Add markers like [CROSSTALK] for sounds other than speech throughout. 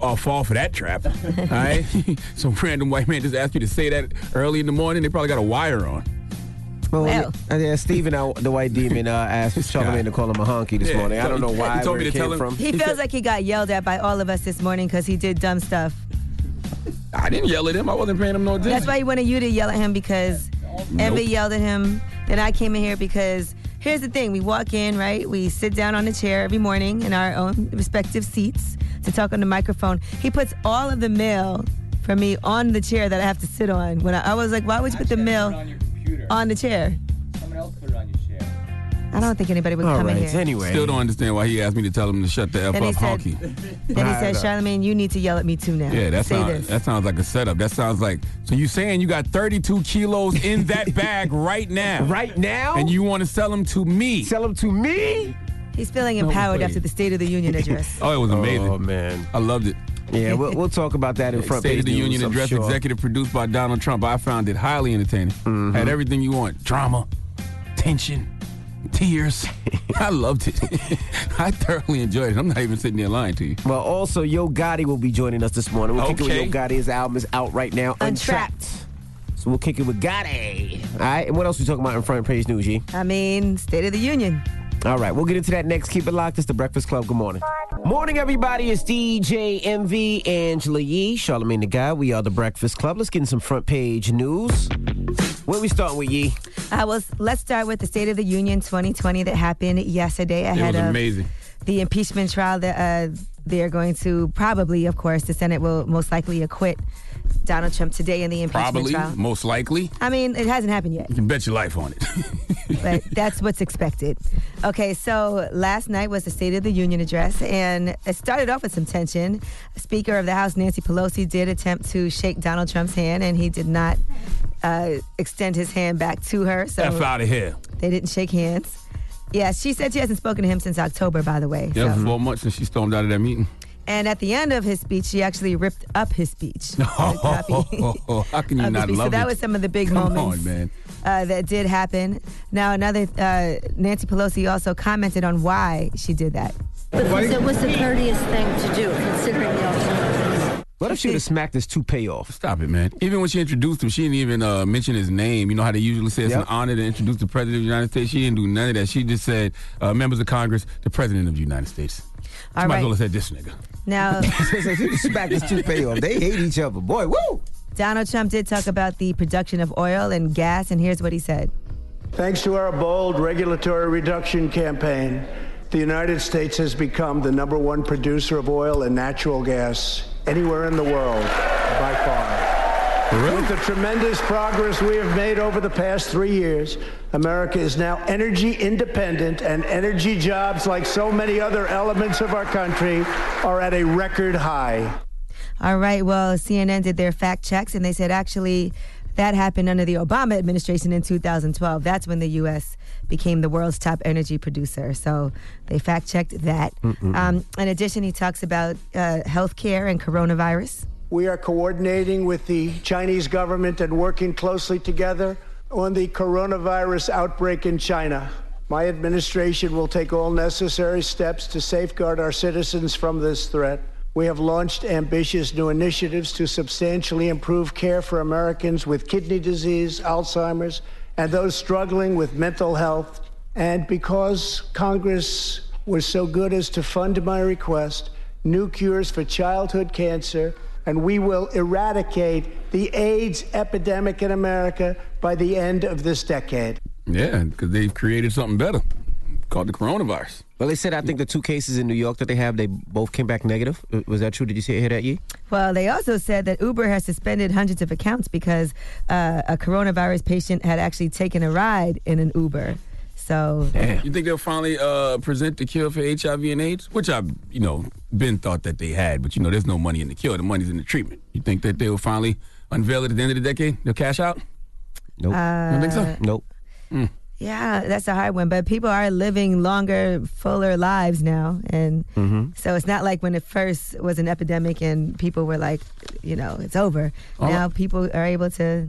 uh, fall for that trap. [LAUGHS] All right? [LAUGHS] Some random white man just asked me to say that early in the morning. They probably got a wire on. Well, Well. yeah, yeah, Steven, uh, the white demon, uh, asked Charlamagne to call him a honky this Yeah, morning. I don't know why, he told me to tell him- from. He feels like he got yelled at by all of us this morning because he did dumb stuff. I didn't yell at him. I wasn't paying him no attention. That's why he wanted you to yell at him because Envy yelled at him. Then I came in here because here's the thing: we walk in, right? We sit down on the chair every morning in our own respective seats to talk on the microphone. He puts all of the mail for me on the chair that I have to sit on. When I, I was like, why would you put the mail on the chair? I don't think anybody would All come in here. anyway. Still don't understand why he asked me to tell him to shut the F Then up, said- honky. Then he said, Charlamagne, you need to yell at me too now. Yeah, that Say sounds this. that sounds like a setup. That sounds like so you saying you got 32 kilos in that [LAUGHS] bag right now, Right now? and you want to sell them to me? sell them to me? He's feeling empowered way. after the State of the Union address. [LAUGHS] Oh, it was amazing. Oh, man. I loved it. Yeah, we'll, we'll talk about that in [LAUGHS] front of the State page of the news, Union I'm address, sure. executive produced by Donald Trump. I found it highly entertaining. Mm-hmm. Had everything you want: drama, tension, tears. [LAUGHS] I loved it. [LAUGHS] I thoroughly enjoyed it. I'm not even sitting there lying to you. Well, also, Yo Gotti will be joining us this morning. We'll kick it with Okay. Yo Gotti. His album is out right now, Untrapped. So we'll kick it with Gotti. All right, and what else we talking about in front page news, G? I mean, State of the Union. All right, we'll get into that next. Keep it locked. It's the Breakfast Club. Good morning. Morning, everybody. It's DJ Envy, Angela Yee, Charlamagne the Guy. We are the Breakfast Club. Let's get in some front page news. Where we starting with Yee? Uh, well, let's start with the State of the Union 2020 that happened yesterday It ahead was of amazing. the impeachment trial that uh, they're going to probably, of course, the Senate will most likely acquit Donald Trump today in the impeachment trial. Probably, trial. most likely. I mean, it hasn't happened yet, You can bet your life on it. [LAUGHS] but that's what's expected. Okay, so last night was the State of the Union address, and it started off with some tension. Speaker of the House, Nancy Pelosi, did attempt to shake Donald Trump's hand, and he did not uh, extend his hand back to her. So F out of here. They didn't shake hands. Yeah, she said she hasn't spoken to him since October, by the way. Yeah, So- four months since she stormed out of that meeting. And at the end of his speech, she actually ripped up his speech. [LAUGHS] The copy [LAUGHS] How can you not speech. love So that it? was some of the big Come moments on, man. Uh, that did happen. Now, another, uh, Nancy Pelosi also commented on why she did that. Because it was the courteous thing to do, considering the alternatives. What if she would have smacked his toupee off? Stop it, man. Even when she introduced him, she didn't even uh, mention his name. You know how they usually say it's Yep. an honor to introduce the President of the United States? She didn't do none of that. She just said, uh, members of Congress, the President of the United States. She All might as well have said this nigga. Now, [LAUGHS] she smacked his toupee off. They hate each other. Boy, woo! Donald Trump did talk about the production of oil and gas, and here's what he said. Thanks to our bold regulatory reduction campaign, the United States has become the number one producer of oil and natural gas anywhere in the world by far. With the tremendous progress we have made over the past three years, America is now energy independent, and energy jobs, like so many other elements of our country, are at a record high. All right. Well, CNN did their fact checks, and they said actually that happened under the Obama administration in 2012. That's when the U.S. became the world's top energy producer. So they fact checked that. Um, in addition, he talks about uh, healthcare and coronavirus. We are coordinating with the Chinese government and working closely together on the coronavirus outbreak in China. My administration will take all necessary steps to safeguard our citizens from this threat. We have launched ambitious new initiatives to substantially improve care for Americans with kidney disease, Alzheimer's, and those struggling with mental health. And because Congress was so good as to fund my request new cures for childhood cancer, and we will eradicate the AIDS epidemic in America by the end of this decade. Yeah, because they've created something better called the coronavirus. Well, they said I think the two cases in New York that they have, they both came back negative. Uh, Was that true? Did you see hear that, Yee? Well, they also said that Uber has suspended hundreds of accounts because uh, a coronavirus patient had actually taken a ride in an Uber. So You think they'll finally uh, present the cure for HIV and AIDS? Which I've, you know, been thought that they had, but you know, there's no money in the cure. The money's in the treatment. You think that they will finally unveil it at the end of the decade? They'll cash out? Nope. Uh, you don't think so? Nope. Yeah, that's a hard one. But people are living longer, fuller lives now. And mm-hmm. so it's not like when it first was an epidemic and people were like, you know, it's over. All now people are able to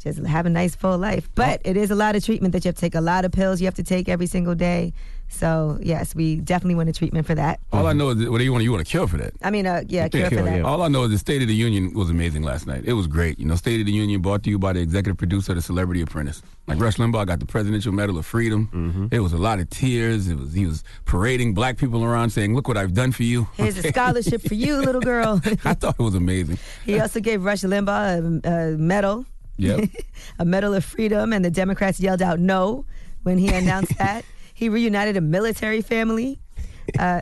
just have a nice full life. But oh. it is a lot of treatment that you have to take, a lot of pills you have to take every single day. So, yes, we definitely want a treatment for that. All I know is that, what do you want? You want a cure for that? I mean, uh, yeah, Yeah, cure for that. All I know is the State of the Union was amazing last night. It was great. You know, State of the Union brought to you by the executive producer of The Celebrity Apprentice. Like Rush Limbaugh got the Presidential Medal of Freedom. Mm-hmm. It was a lot of tears. It was he was parading black people around saying, "Look what I've done for you." Here's a scholarship for you, little girl. [LAUGHS] I thought it was amazing. he also gave Rush Limbaugh a, a medal. Yep. [LAUGHS] a Medal of Freedom, and the Democrats yelled out no when he announced [LAUGHS] that. He reunited a military family. Uh,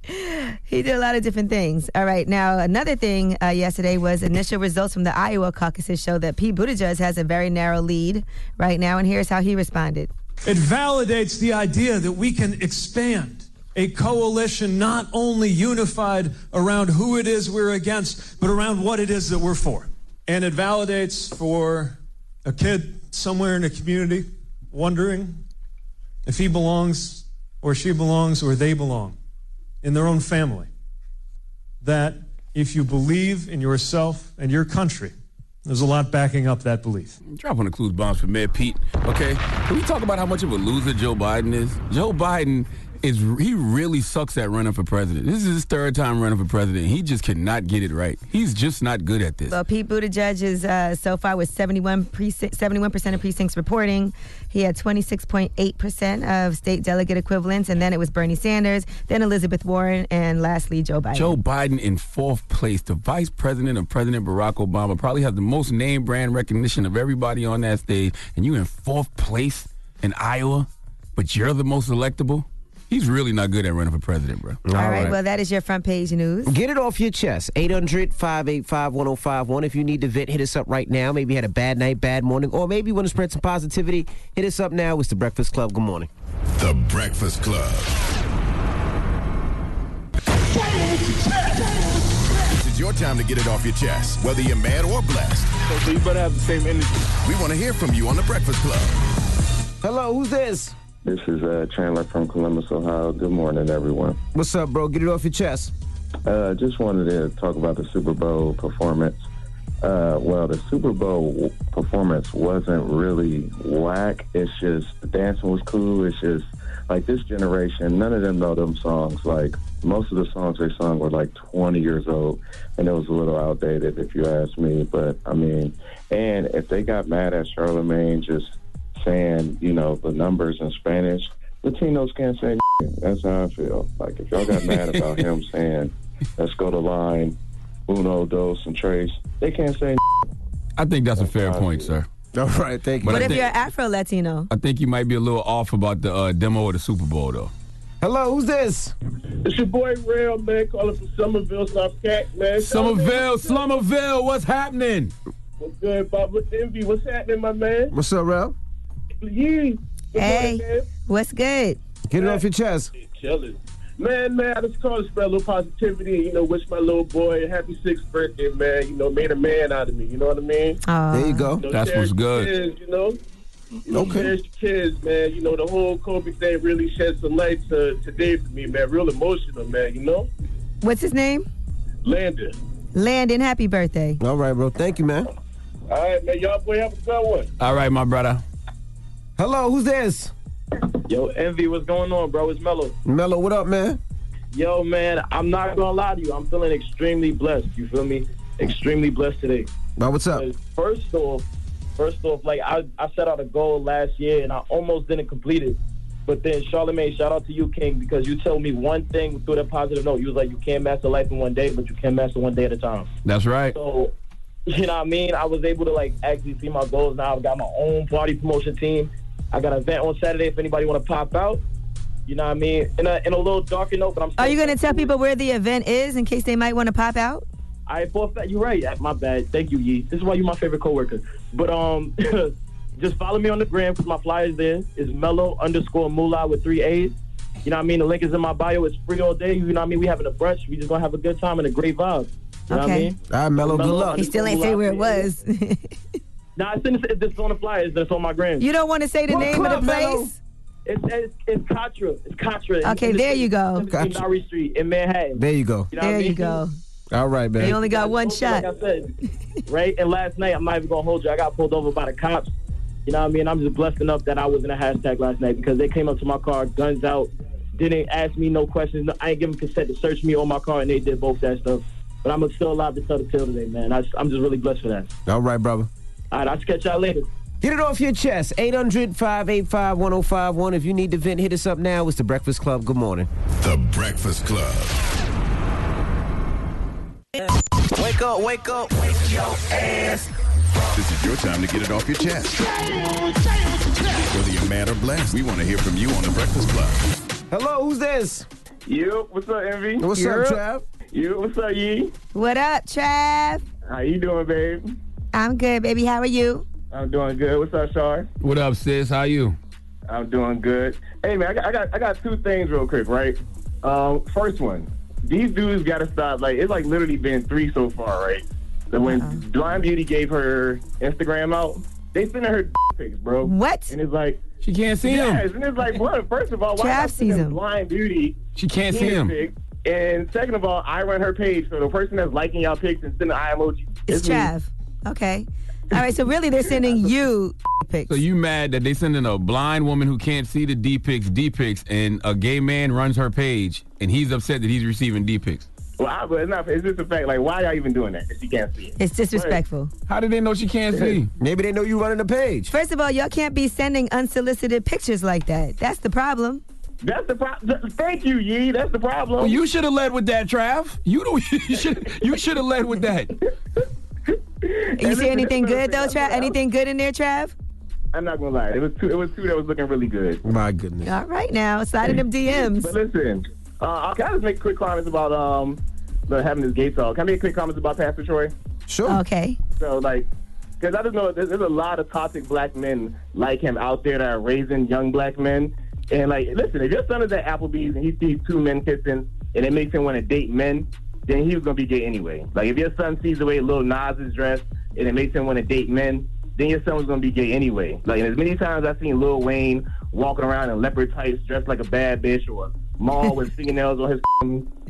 [LAUGHS] he did a lot of different things. All right, now another thing uh, yesterday was initial results from the Iowa caucuses show that Pete Buttigieg has a very narrow lead right now, and here's how he responded. It validates the idea that we can expand a coalition not only unified around who it is we're against, but around what it is that we're for. And it validates for a kid somewhere in a community wondering if he belongs or she belongs or they belong in their own family. That if you believe in yourself and your country, there's a lot backing up that belief. Drop on the clues bombs for Mayor Pete. Okay, can we talk about how much of a loser Joe Biden is? Joe Biden is he really sucks at running for president. This is his third time running for president. He just cannot get it right. He's just not good at this. Well, Pete Buttigieg is uh, so far with 71 precinct, 71% of precincts reporting. He had 26.8% of state delegate equivalents, and then it was Bernie Sanders, then Elizabeth Warren, and lastly Joe Biden. Joe Biden in fourth place, the vice president of President Barack Obama, probably has the most name brand recognition of everybody on that stage, and you in fourth place in Iowa, but you're the most electable. He's really not good at running for president, bro. All right, well, that is your front page news. Get it off your chest. 800 585 1051. If you need to vent, hit us up right now. Maybe you had a bad night, bad morning, or maybe you want to spread some positivity. Hit us up now. It's The Breakfast Club. Good morning. The Breakfast Club. This is your time to get it off your chest, whether you're mad or blessed. So you better have the same energy. We want to hear from you on The Breakfast Club. Hello, who's this? This is uh, Chandler from Columbus, Ohio. Good morning, everyone. What's up, bro? Get it off your chest. Uh, just wanted to talk about the Super Bowl performance. Uh, well, the Super Bowl performance wasn't really whack. It's just the dancing was cool. It's just like this generation, none of them know them songs. Like most of the songs they sung were like 20 years old, and it was a little outdated, if you ask me. But I mean, and if they got mad at Charlamagne just saying, you know, the numbers in Spanish, Latinos can't say. That's how I feel. Like if y'all got [LAUGHS] mad about him saying, "Let's go to line, uno, dos, and trace," they can't say. I think that's a fair point, sir. All right, thank you. What I if think, you're Afro Latino? I think you might be a little off about the uh, demo of the Super Bowl, though. Hello, who's this? It's your boy Real, man, calling from Summerville, South Cat, man. Summerville, Slummerville, what's happening? What's good, Bob? What's envy? What's happening, my man? What's up, Ralph? Yee. Good Hey, morning, what's good? Get it off your chest. Chilling. Man, man, I just called to spread a little positivity and, you know, wish my little boy a happy sixth birthday, man. You know, made a man out of me, you know what I mean? There you go. You know, That's what's good. Kids, you know? You know, Okay. cherish your kids, man. You know, the whole Kobe thing really shed some light to today for me, man. Real emotional, man, you know? What's his name? Landon. Landon, happy birthday. All right, bro. Thank you, man. All right, man. Y'all boy have a good one. All right, my brother. Hello, who's this? Yo, Envy, what's going on, bro? It's Mello. Mello, what up, man? Yo, man, I'm not gonna lie to you. I'm feeling extremely blessed. You feel me? Extremely blessed today. Bro, what's up? First off, first off, like I, I set out a goal last year and I almost didn't complete it. But then Charlamagne, shout out to you, King, because you told me one thing through that positive note. You was like, you can't master life in one day, but you can master one day at a time. That's right. So, [LAUGHS] you know what I mean? I was able to like actually see my goals now. I've got my own party promotion team. I got an event on Saturday if anybody want to pop out. You know what I mean? In a, in a little darker note, but I'm Are you going to tell people where the event is in case they might want to pop out? I for a fact, you're right. My bad. Thank you, Yee. This is why you're my favorite coworker. But um, [LAUGHS] just follow me on the gram because my flyer is there. It's mellow underscore moolah with three A's. You know what I mean? The link is in my bio. It's free all day. You know what I mean? We having a brunch. We just gonna have a good time and a great vibe. You know what I Okay. mean? All right, Mello, good luck. He still ain't say where it was. [LAUGHS] Nah, it's, in, it's, it's on the flyer. It's, it's on my gram. You don't want to say the What name club, of the Mello? place? It's, it's, it's Contra. It's Contra. Okay, It's- there it's- you go. it's in Street in Manhattan. There you go. You know There I you go. All right, man. You only got one shot. Like I said, right? And last night, I'm not even gonna hold you. I got pulled over by the cops. You know what I mean? I'm just blessed enough that I was in a hashtag last night because they came up to my car, guns out, didn't ask me no questions. I ain't give them consent to search me on my car, and they did both that stuff. But I'm still alive to tell the tale today, man. I, I'm just really blessed for that. All right, brother. All right, I'll catch y'all later. Get it off your chest. 800 585 1051. If you need to vent, hit us up now. It's The Breakfast Club. Good morning. The Breakfast Club. Wake up, wake up. Wake your ass. This is your time to get it off your chest. Whether you're mad or blessed, we want to hear from you on The Breakfast Club. Hello, who's this? You, what's up, Envy? What's up, Trav? You, what's up, Yee? What up, Trav? How you doing, babe? I'm good, baby. How are you? I'm doing good. What's up, Shar? What up, sis? How you? I'm doing good. Hey, man, I got, I got, I got two things real quick, right? Um, first one, these dudes got to stop. Like, it's like literally been three so far, right? So when Blind Beauty gave her Instagram out, they sent her [LAUGHS] pics, bro. What? And it's like she can't see him. Yes, and it's like, what? First of all, why Trav not sees him. Blind Beauty? She can't see penis him. pic? And second of all, I run her page, so the person that's liking y'all pics and sending eye emoji, It's me. Trav. Okay. All right. So really, they're sending you pics. So you mad that they sending a blind woman who can't see the D pics, D pics, and a gay man runs her page, and he's upset that he's receiving D pics. Well, I, but it's not. It's just the fact. Like, why y'all even doing that if you can't see it? It's disrespectful. How did they know she can't see? [LAUGHS] Maybe they know you running the page. First of all, y'all can't be sending unsolicited pictures like that. That's the problem. That's the problem. Thank you, Yee. That's the problem. Well, you should have led with that, Trav. You don't. [LAUGHS] You should. You should have led with that. You see anything good though, Trav? Anything good in there, Trav? I'm not gonna lie. It was two. It was two that was looking really good. My goodness. All right now, slide in them DMs. But listen, uh, can I just make quick comments about um the, having this gay talk? Can I make quick comments about Pastor Troy? Sure. Okay. So like, because I just know there's, there's a lot of toxic black men like him out there that are raising young black men. And like, listen, if your son is at Applebee's and he sees two men kissing and it makes him want to date men, then he was gonna be gay anyway. Like if your son sees the way Lil Nas is dressed and it makes him want to date men, then your son was gonna be gay anyway. Like and as many times I've seen Lil Wayne walking around in leopard tights, dressed like a bad bitch, or Maul with [LAUGHS] fingernails on his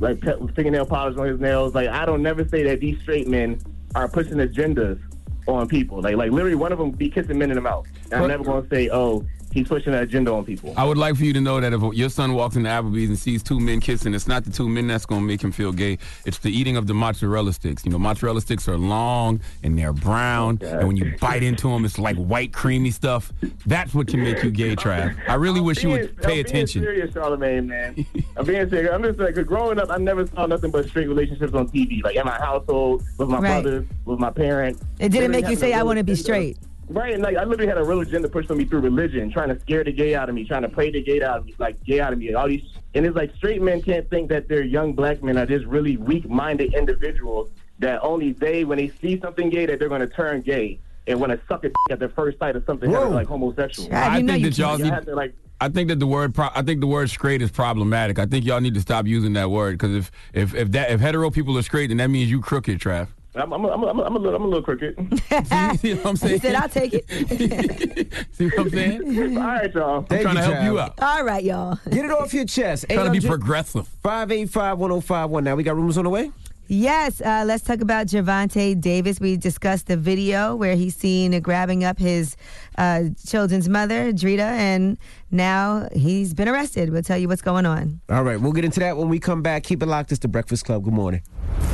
like fingernail polish on his nails. Like I don't never say that these straight men are pushing agendas on people. Like like literally one of them be kissing men in the mouth. And I'm never gonna say, oh, he's pushing an agenda on people. I would like for you to know that if your son walks into Applebee's and sees two men kissing, it's not the two men that's going to make him feel gay. It's the eating of the mozzarella sticks. You know, mozzarella sticks are long and they're brown, and when you bite into them, it's like white, creamy stuff. That's what can make you gay, Trav. I really wish you would pay attention. I'm attention. Being serious, Charlamagne, man. [LAUGHS] I'm being serious. I'm just like, 'cause growing up, I never saw nothing but straight relationships on TV. Like in my household, with my Right. brothers, with my parents. It didn't Literally make you say, "I want to be real- straight." Right, and like I literally had a real agenda pushed on me through religion, trying to scare the gay out of me, trying to pray the gay out of me, like gay out of me. All these, and it's like straight men can't think that their young black men are just really weak-minded individuals that only they, when they see something gay, that they're going to turn gay and want to suck a dick at the first sight of something Whoa. like homosexual. I think that y'all Y'all need. to, like, I think that the word pro- I think the word straight is problematic. I think y'all need to stop using that word because if if if that if hetero people are straight, then that means you crooked, Trav. I'm, I'm, I'm, I'm, I'm a little, I'm a little crooked. [LAUGHS] [LAUGHS] See what I'm saying? He said, "I'll take it." [LAUGHS] See what I'm saying? All right, y'all. I'm trying to help you out. All right, y'all. Get it off your chest. Trying to be progressive. 585 1051. Now we got rumors on the way? Yes, uh, let's talk about Javante Davis. We discussed the video where he's seen grabbing up his uh, children's mother, Drita, and now he's been arrested. We'll tell you what's going on. All right, we'll get into that when we come back. Keep it locked. It's The Breakfast Club. Good morning.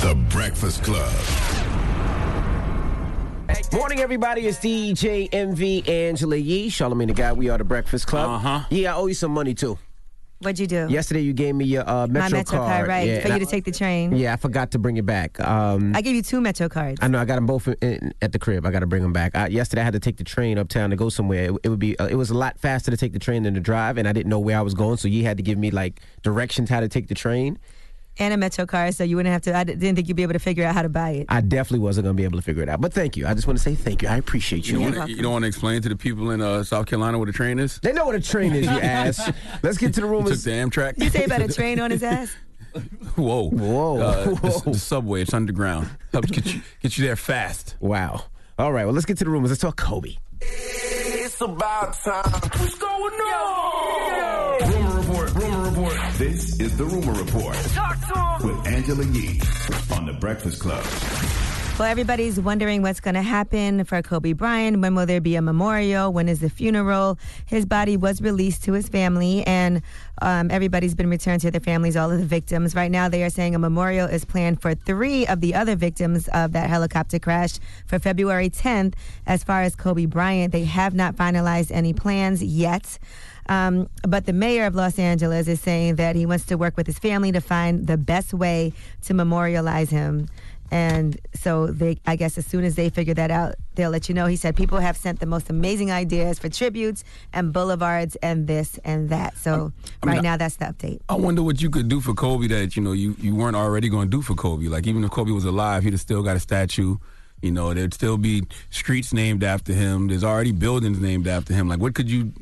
The Breakfast Club. Morning, everybody. It's DJ Envy Angela Yee, Charlamagne the Guy. We are the Breakfast Club. Uh huh. Yeah, I owe you some money too. What'd you do? Yesterday, you gave me your uh, Metro My Metro card, right? Yeah, for and you to take the train. Yeah, I forgot to bring it back. Um, I gave you two Metro cards. I know I got them both in, in, at the crib. I got to bring them back. I, yesterday, I had to take the train uptown to go somewhere. It, it would be uh, it was a lot faster to take the train than to drive, and I didn't know where I was going. So you had to give me like directions how to take the train. And a Metro card, so you wouldn't have to. I didn't think you'd be able to figure out how to buy it. I definitely wasn't going to be able to figure it out. But thank you. I just want to say thank you. I appreciate you. You don't, wanna, you don't want to explain to the people in uh, South Carolina what a train is? They know what a train is, you [LAUGHS] ass. Let's get to the You rumors. took the Amtrak. You say about a train on his ass? [LAUGHS] Whoa. Whoa. Uh, the, the subway, it's underground. Helps get you, get you there fast. Wow. All right, well, let's get to the rumors. Let's talk Kobe. It's about time. What's going on? Rumor report. Rumor report. This is the rumor report with Angela Yee on the Breakfast Club. Well, everybody's wondering what's going to happen for Kobe Bryant. When will there be a memorial? When is the funeral? His body was released to his family, and um, everybody's been returned to their families, all of the victims. Right now, they are saying a memorial is planned for three of the other victims of that helicopter crash for February 10th. As far as Kobe Bryant, they have not finalized any plans yet. Um, but the mayor of Los Angeles is saying that he wants to work with his family to find the best way to memorialize him. And so they, I guess, as soon as they figure that out, they'll let you know. He said people have sent the most amazing ideas for tributes and boulevards and this and that. So I mean, right now, that's the update. I wonder what you could do for Kobe that you know you, you weren't already going to do for Kobe. Like even if Kobe was alive, he'd have still got a statue. You know, there'd still be streets named after him. There's already buildings named after him. Like, what could you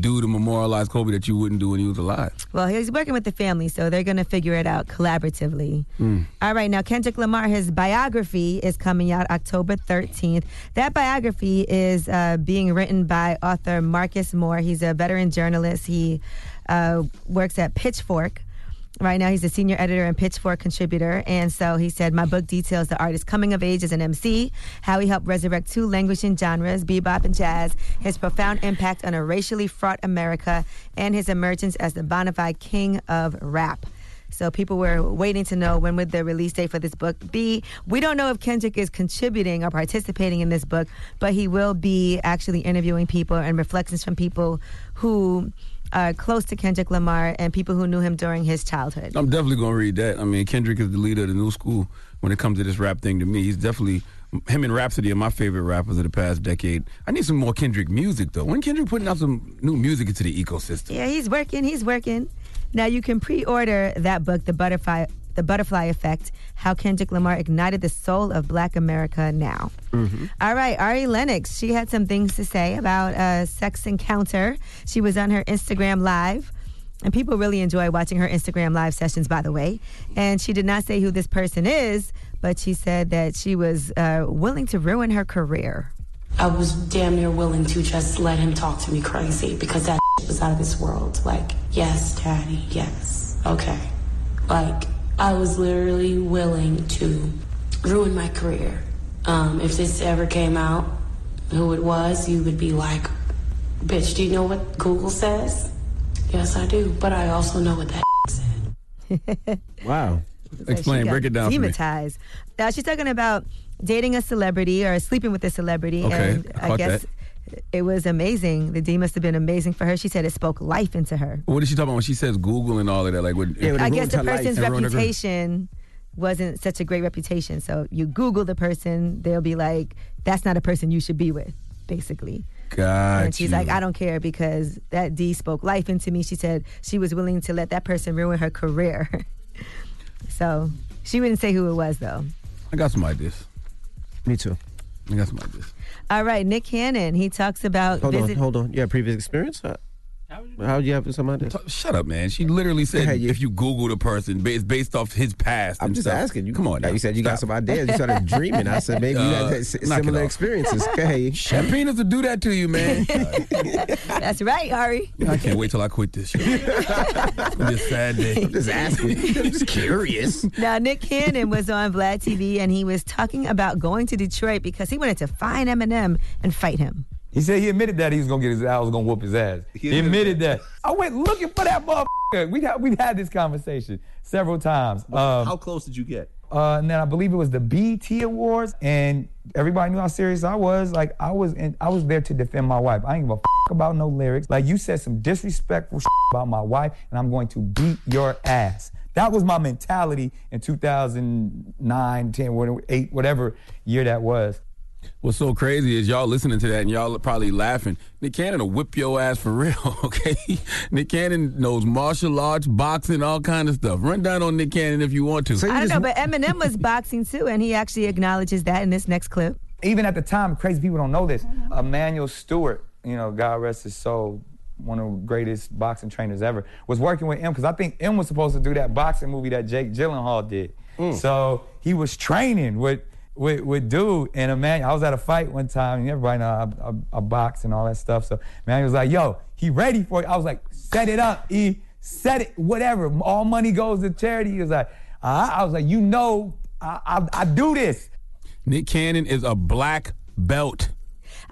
do to memorialize Kobe that you wouldn't do when he was alive? Well, he's working with the family, so they're going to figure it out collaboratively. Mm. All right, now Kendrick Lamar, his biography is coming out October 13th. That biography is uh, being written by author Marcus Moore. He's a veteran journalist. He uh, works at Pitchfork. Right now, he's a senior editor and Pitchfork contributor. And so he said, My book details the artist's coming of age as an MC, how he helped resurrect two languishing genres, bebop and jazz, his profound impact on a racially fraught America, and his emergence as the bona fide king of rap. So people were waiting to know when would the release date for this book be. We don't know if Kendrick is contributing or participating in this book, but he will be actually interviewing people and reflections from people who are close to Kendrick Lamar and people who knew him during his childhood. I'm definitely going to read that. I mean, Kendrick is the leader of the new school when it comes to this rap thing to me. He's definitely, him and Rapsody are my favorite rappers of the past decade. I need some more Kendrick music, though. When Kendrick putting out some new music into the ecosystem? Yeah, he's working. He's working. Now you can pre-order that book, The Butterfly, The Butterfly Effect: How Kendrick Lamar Ignited the Soul of Black America. Now, all right, Ari Lennox. She had some things to say about a sex encounter. She was on her Instagram live. And people really enjoy watching her Instagram live sessions, by the way. And she did not say who this person is, but she said that she was uh, willing to ruin her career. I was damn near willing to just let him talk to me crazy because that [LAUGHS] was out of this world. Like, yes, daddy, yes, okay. Like, I was literally willing to ruin my career. Um, if this ever came out, who it was, you would be like, bitch, do you know what Google says? Yes, I do, but I also know what that [LAUGHS] said. [LAUGHS] Wow. Like, she got Demonetized. Now she's talking about dating a celebrity or sleeping with a celebrity, Okay, and I I, caught guess it was amazing. The D must have been amazing for her. She said it spoke life into her. What is she talking about when she says Google and all of that? Like, what? I guess the person's reputation wasn't such a great reputation. So you Google the person, they'll be like, "That's not a person you should be with," basically. Got and she's you. like, I don't care because that D spoke life into me. She said she was willing to let that person ruin her career. [LAUGHS] so she wouldn't say who it was, though. I got some ideas. Me too. I got some ideas. All right, Nick Cannon. He talks about Hold visit- on, hold on. Have previous experience? How, how do you have some ideas? Shut up, man. She literally said Go ahead, you- if you Google the person, it's based off his past. I'm and just stuff. asking you. Come on, now. You said you got some ideas. You started dreaming. I said maybe you Uh, had s- similar off. experiences. Go ahead. That penis will do that to you, man. [LAUGHS] That's right, Ari. I can't wait till I quit this shit. it's a sad day. I'm just asking. I'm just curious. Now, Nick Cannon was on Vlad TV and he was talking about going to Detroit because he wanted to find Eminem and fight him. He said he admitted that he was gonna get his I was gonna whoop his ass. He, admitted that. I went looking for that motherfucker. We had we had this conversation several times. Um, How close did you get? Uh, and then I believe it was the BET Awards, and everybody knew how serious I was. Like I was, in, I was there to defend my wife. I ain't give a f- about no lyrics. Like you said some disrespectful shit about my wife, and I'm going to beat your ass. That was my mentality in 2009, 10, 8, whatever year that was. What's so crazy is y'all listening to that and y'all are probably laughing. Nick Cannon will whip your ass for real, [LAUGHS] okay? Nick Cannon knows martial arts, boxing, all kind of stuff. Run down on Nick Cannon if you want to. I don't know, but Eminem was [LAUGHS] boxing too, and he actually acknowledges that in this next clip. Even at the time, crazy people don't know this. Emanuel Steward, you know, God rest his soul, one of the greatest boxing trainers ever, was working with M because I think M was supposed to do that boxing movie that Jake Gyllenhaal did. Mm. So he was training with with, with dude and Emanuel. I was at a fight one time, and everybody know I, I, I box and all that stuff. So Emanuel was like, "Yo, he ready for it." I was like, "Set it up, E. Set it. Whatever. All money goes to charity." He was like, uh, "I was like, you know, I, I, I do this." Nick Cannon is a black belt.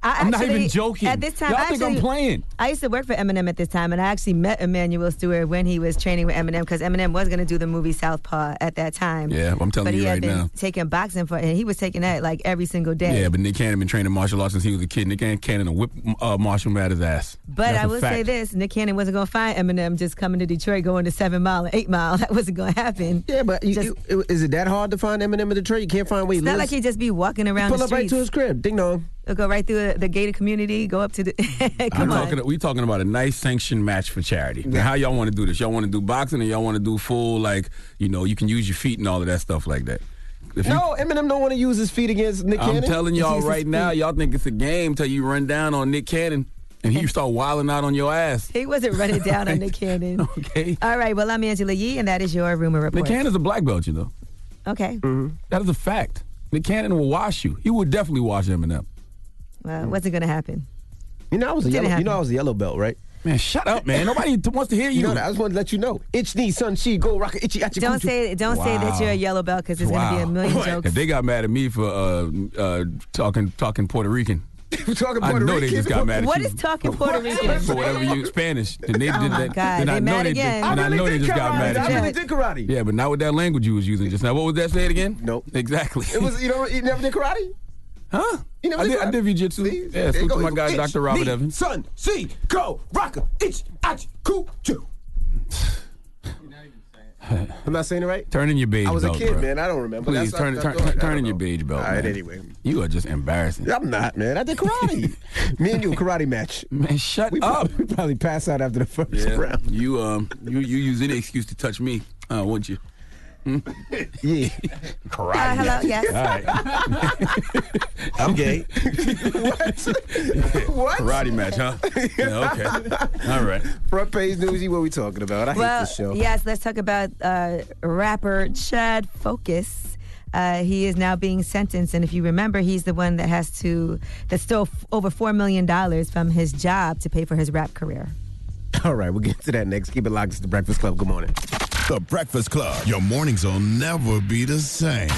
I I'm not even joking. At this time, Y'all I think I'm playing. I used to work for Eminem at this time, and I actually met Emanuel Steward when he was training with Eminem because Eminem was going to do the movie Southpaw at that time. Yeah, I'm telling but you he had been now. taking boxing for, and he was taking that like every single day. Yeah, but Nick Cannon been training martial arts since he was a kid. Nick Cannon will whip uh, Marshall Mathers' ass. But That's I a will say this: Nick Cannon wasn't going to find Eminem just coming to Detroit, going to Seven Mile and Eight Mile. [LAUGHS] That wasn't going to happen. Yeah, but you, you- is it that hard to find Eminem in Detroit? You can't find where he It's not like he just be walking around Pull the up right to his crib. Ding dong. He'll go right through the, the gated community, go up to the. [LAUGHS] I'm Come on. talking. We talking about a nice sanctioned match for charity. Now, how y'all want to do this? Y'all want to do boxing, or y'all want to do full like you know you can use your feet and all of that stuff like that? If you- No, Eminem don't want to use his feet against Nick Cannon. I'm telling y'all uses his right now, y'all think it's a game till you run down on Nick Cannon and he start wilding out on your ass. He wasn't running down on Nick Cannon. [LAUGHS] Okay. All right. Well, I'm Angela Yee, and that is your rumor report. Nick Cannon's a black belt, you know. Okay. Mm-hmm. That is a fact. Nick Cannon will wash you. He would definitely wash Eminem. Well, what's it going to happen? You know I was a Didn't yellow. You know I was a yellow belt, right? Man, shut up, man. Nobody [LAUGHS] wants to hear you. You know that. I just wanted to let you know. Itch knee, sun, she, go rock, itchy, atcha, Don't say don't say that you're a yellow belt because there's going to be a million [LAUGHS] jokes. If they got mad at me for uh, uh, talking talking Puerto Rican. [LAUGHS] talking I Puerto know they just got mad at What you. is talking Puerto Rican? For whatever you Spanish. Then they Oh did my that. God, then they I know mad they again. Did, I and I really know they did just got mad I at you. really did karate. Yeah, but not with that language you was using just now. What was that? Say it again. Nope. Exactly. It was you know you never did karate. Huh? You never I did I did jiu-jitsu. See? Yeah, salute to my guy, Itch, Dr. Robert Evans. Sun, see, go, rocker, itch, atcha, coochie. [SIGHS] I'm not saying it right. Turn in your beige belt. I was a kid, bro. man. I don't remember. Please That's- turn, turn, turn, I turn in your beige belt. All right, man. anyway. You are just embarrassing. I'm not, man. I did [LAUGHS] karate. Me and you karate match. Man, shut We up. probably, we probably pass out after the first Yeah, round. you um, you you use any excuse to touch me, uh, wouldn't you? Hmm? [LAUGHS] Yeah. Karate. Uh, hello, yes. All right. [LAUGHS] I'm gay. what? [LAUGHS] What? Karate match, huh? Yeah, okay. All right. Front page newsy. What we talking about? I hate well, this show. yes, let's talk about uh, rapper Chad Focus. Uh, he is now being sentenced, and if you remember, he's the one that has to that stole f- over four million dollars from his job to pay for his rap career. All right, we'll get to that next. Keep it locked. It's the Breakfast Club. Good morning. The Breakfast Club. Your mornings will never be the same.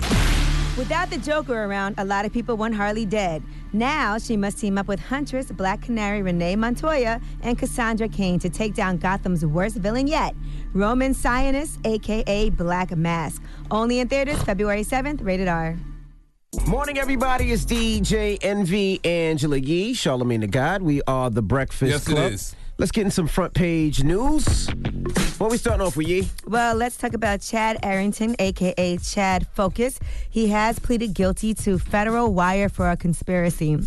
Without the Joker around, a lot of people want Harley dead. Now she must team up with Huntress, Black Canary, Renee Montoya, and Cassandra Cain to take down Gotham's worst villain yet, Roman Sionis, aka Black Mask. Only in theaters February 7th, rated R. Morning, everybody. It's DJ Envy Angela Yee, Charlamagne the God. We are the Breakfast Yes, it Club. is. Let's get in some front page news. What we starting off with, Yee? Well, let's talk about Chad Arrington, aka Chad Focus. He has pleaded guilty to federal wire for a conspiracy.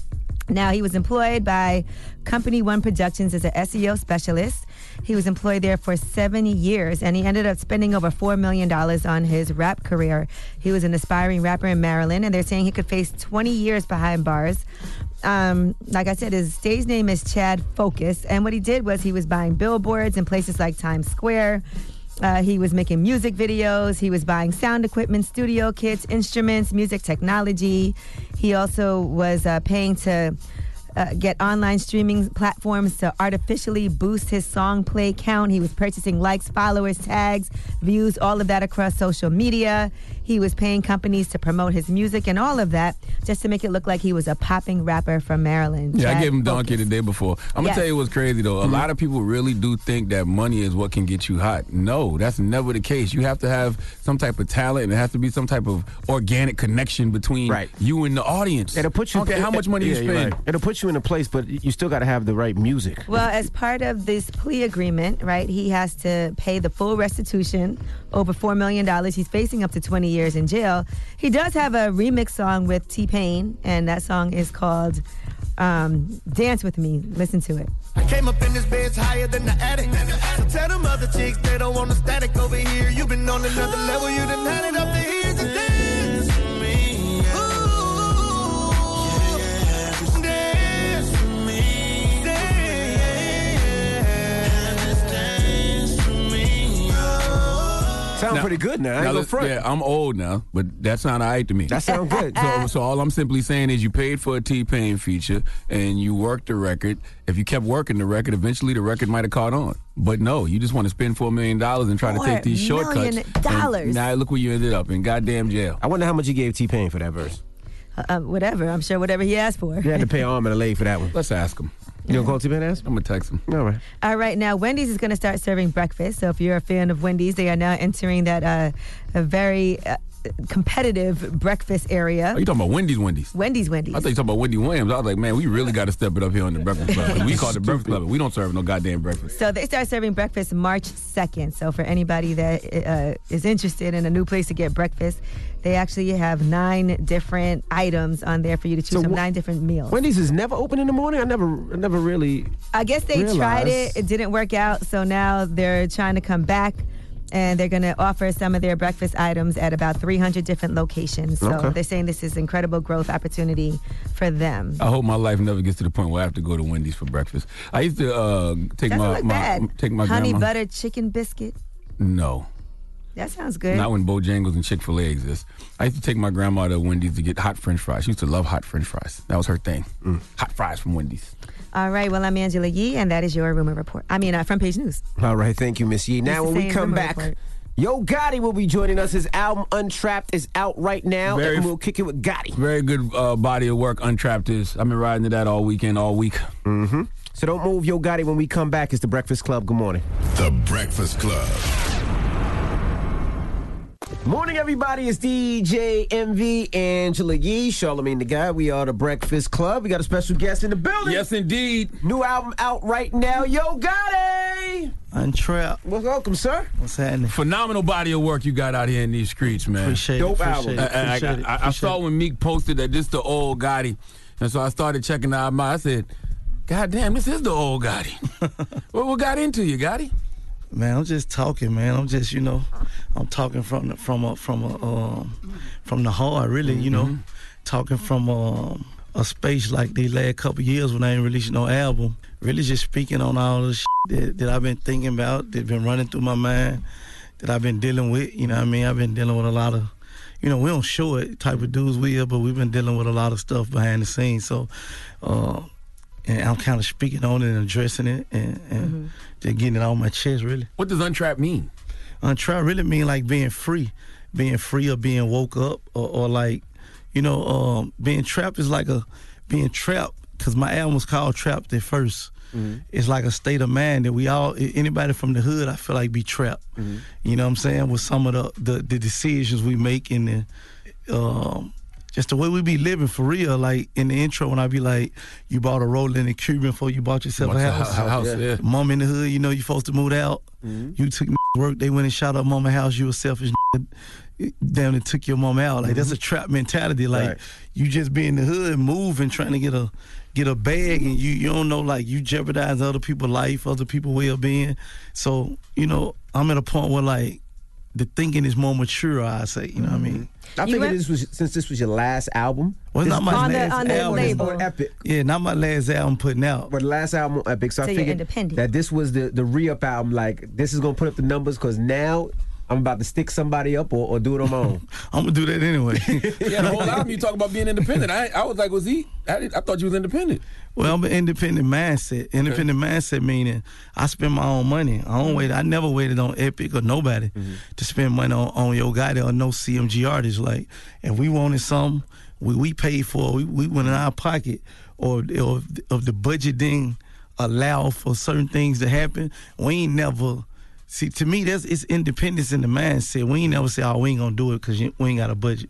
Now, he was employed by Company One Productions as an SEO specialist. He was employed there for seven years, and he ended up spending over $4 million on his rap career. He was an aspiring rapper in Maryland, and they're saying he could face 20 years behind bars. Um, like I said, his stage name is Chad Focus, and what he did was he was buying billboards in places like Times Square. Uh, he was making music videos. He was buying sound equipment, studio kits, instruments, music technology. He also was uh, paying to uh, get online streaming platforms to artificially boost his song play count. He was purchasing likes, followers, tags, views, all of that across social media. He was paying companies to promote his music and all of that just to make it look like he was a popping rapper from Maryland. Yeah, I gave him Focus. donkey the day before. I'm gonna Yes. tell you what's crazy though. A Mm-hmm. lot of people really do think that money is what can get you hot. No, that's never the case. You have to have some type of talent, and it has to be some type of organic connection between you and the audience. It'll put you. Okay, how much money yeah, you you're spend? right. It'll put you in a place, but you still got to have the right music. Well, as part of this plea agreement, right, he has to pay the full restitution, over $4 million. He's facing up to 20 years in jail. He does have a remix song with T Pain, and that song is called um, Dance With Me. Listen to it. I came up in this higher than the attic. So tell them other chicks they don't want the static over here. You've been on another level, you done had it up to here. Sound pretty good now. I now ain't no front. Yeah, I'm old now, but that sound alright to me. That sound good. so, so all I'm simply saying is you paid for a T Pain feature and you worked the record. If you kept working the record, eventually the record might have caught on. But no, you just want to spend four million dollars and try to take these shortcuts. million and dollars. Now look where you ended up in goddamn jail. I wonder how much you gave T Pain for that verse. Uh, uh, whatever. I'm sure whatever he asked for. You had to pay arm and a leg for that one. Let's ask him. You gonna call T Pain and ask? I'm gonna text him. All right. All right, now Wendy's is going to start serving breakfast. So if you're a fan of Wendy's, they are now entering that uh, a very uh, competitive breakfast area. Are you talking about Wendy's? Wendy's. Wendy's, Wendy's. I thought you talking about Wendy Williams. I was like, man, we really got to step it up here on the Breakfast Club. [LAUGHS] 'cause we call it the Breakfast Club. We don't serve no goddamn breakfast. So they start serving breakfast March 2nd. So for anybody that uh, is interested in a new place to get breakfast, they actually have nine different items on there for you to choose So from, wh- nine different meals. Wendy's is never open in the morning. I never, I never really. I guess they tried it, it didn't work out. So now they're trying to come back. And they're going to offer some of their breakfast items at about 300 different locations. So Okay. they're saying this is incredible growth opportunity for them. I hope my life never gets to the point where I have to go to Wendy's for breakfast. I used to uh, take Doesn't my, look my take my Honey grandma. butter chicken biscuit. No, That sounds good. not when Bojangles and Chick Fil A exist. I used to take my grandma to Wendy's to get hot French fries. She used to love hot French fries. That was her thing. Mm. Hot fries from Wendy's. All right. Well, I'm Angela Yee, and that is your rumor report. I mean, uh, front page news. All right, thank you, Miss Yee. Now, when we come back, report. Yo Gotti will be joining us. His album Untrapped is out right now, Very- and we'll kick it with Gotti. Very good uh, body of work. Untrapped is. I've been riding to that all weekend, all week. Mm-hmm. So don't move, Yo Gotti. When we come back, it's the Breakfast Club. Good morning. The Breakfast Club. Morning, everybody. It's DJ Envy, Angela Yee, Charlamagne the Guy. We are the Breakfast Club. We got a special guest in the building. Yes, indeed. New album out right now. Yo Gotti. Untrapped. Well, welcome, sir. What's happening? Phenomenal body of work you got out here in these streets, man. Appreciate it, Dope album. it, I- I- it, I, I saw when Meek posted that this the old Gotti, and so I started checking out my. I said, "God damn, this is the old Gotti." [LAUGHS] what, what got into you, Gotti? Man, I'm just talking, man. I'm just, you know, I'm talking from the, from a from a um, from the heart, really. You know, talking from um, a space like the last couple years when I ain't released no album. Really, just speaking on all the shit that, that I've been thinking about, that been running through my mind, that I've been dealing with. You know, what I mean, I've been dealing with a lot of. You know, we don't show it type of dudes we are, but we've been dealing with a lot of stuff behind the scenes. So, uh, and I'm kind of speaking on it and addressing it and, and just getting it on my chest, really. What does untrapped mean? Untrapped really mean like being free, being free or being woke up or, or like, you know, um, being trapped is like a being trapped because my album was called Trapped at 1st It's like a state of mind that we all, anybody from the hood, I feel like be trapped. You know what I'm saying? With some of the the, the decisions we make and the, um, just the way we be living for real. Like in the intro, when I be like, "You bought a rolling in Cuban before you bought yourself a Bought your house." hou- house, yeah. Mom in the hood, you know, you supposed to move out. Mm-hmm. You took work. They went and shot up mama house. You a selfish. Damn, and took your mom out. Like that's a mm-hmm. trap mentality. Like Right. you just be in the hood, moving, trying to get a get a bag, and you you don't know like you jeopardize other people's life, other people's well being. So you know, I'm at a point where like the thinking is more mature. I say, you know what I mean. I You figured went- this was since this was your last album. Well, it's not my On the- last on the album. label. on Epic. Yeah, not my last album putting out. But the last album on Epic, so, So I you're figured independent. that this was the the re up album. Like this is gonna put up the numbers because now I'm about to stick somebody up or, or do it on my own. I'm gonna do that anyway. [LAUGHS] Yeah, the whole album you talk about being independent. I, I was like, was he? I, did- I thought you was independent. Well, I'm an independent mindset. Independent mindset meaning I spend my own money. I don't mm-hmm. wait. I never waited on Epic or nobody mm-hmm. to spend money on, on Yo Gotti or no CMG artists. Like, if we wanted something, we, we paid for it. We, we went in our pocket or, or if the budget didn't allow for certain things to happen, we ain't never. See, to me, that's it's independence in the mindset. We ain't never say, "Oh, we ain't gonna do it because we ain't got a budget."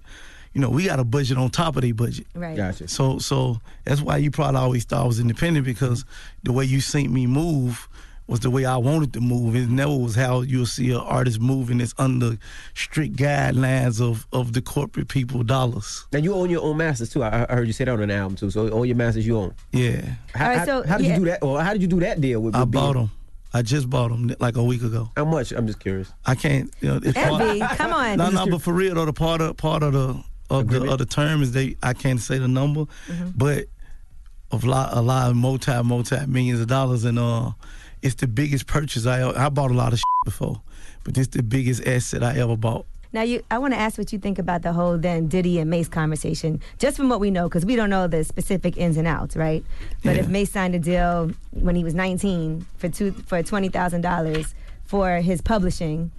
You know, we got a budget on top of their budget. Right. Gotcha. So so that's why you probably always thought I was independent because the way you seen me move was the way I wanted to move. It never was how you'll see an artist moving that's under strict guidelines of, of the corporate people dollars. Now you own your own masters too. I, I heard you say that on an album too. So all your masters you own. Yeah. How, All right, so, how did yeah. you do that? Or how did you do that deal with? I with bought being- them. I just bought them like a week ago. How much? I'm just curious. I can't. You know, it's Envy, come on. No, no, but for real though, the part of part of the of the of the term is they I can't say the number, Mm-hmm. but of lot a lot of multi multi millions of dollars and uh, it's the biggest purchase I I bought a lot of shit before, but it's the biggest asset I ever bought. Now, you, I want to ask what you think about the whole then Diddy and Mase conversation, just from what we know, because we don't know the specific ins and outs, right? But if Yeah. Mase signed a deal when he was 19 for two for twenty thousand dollars for his publishing,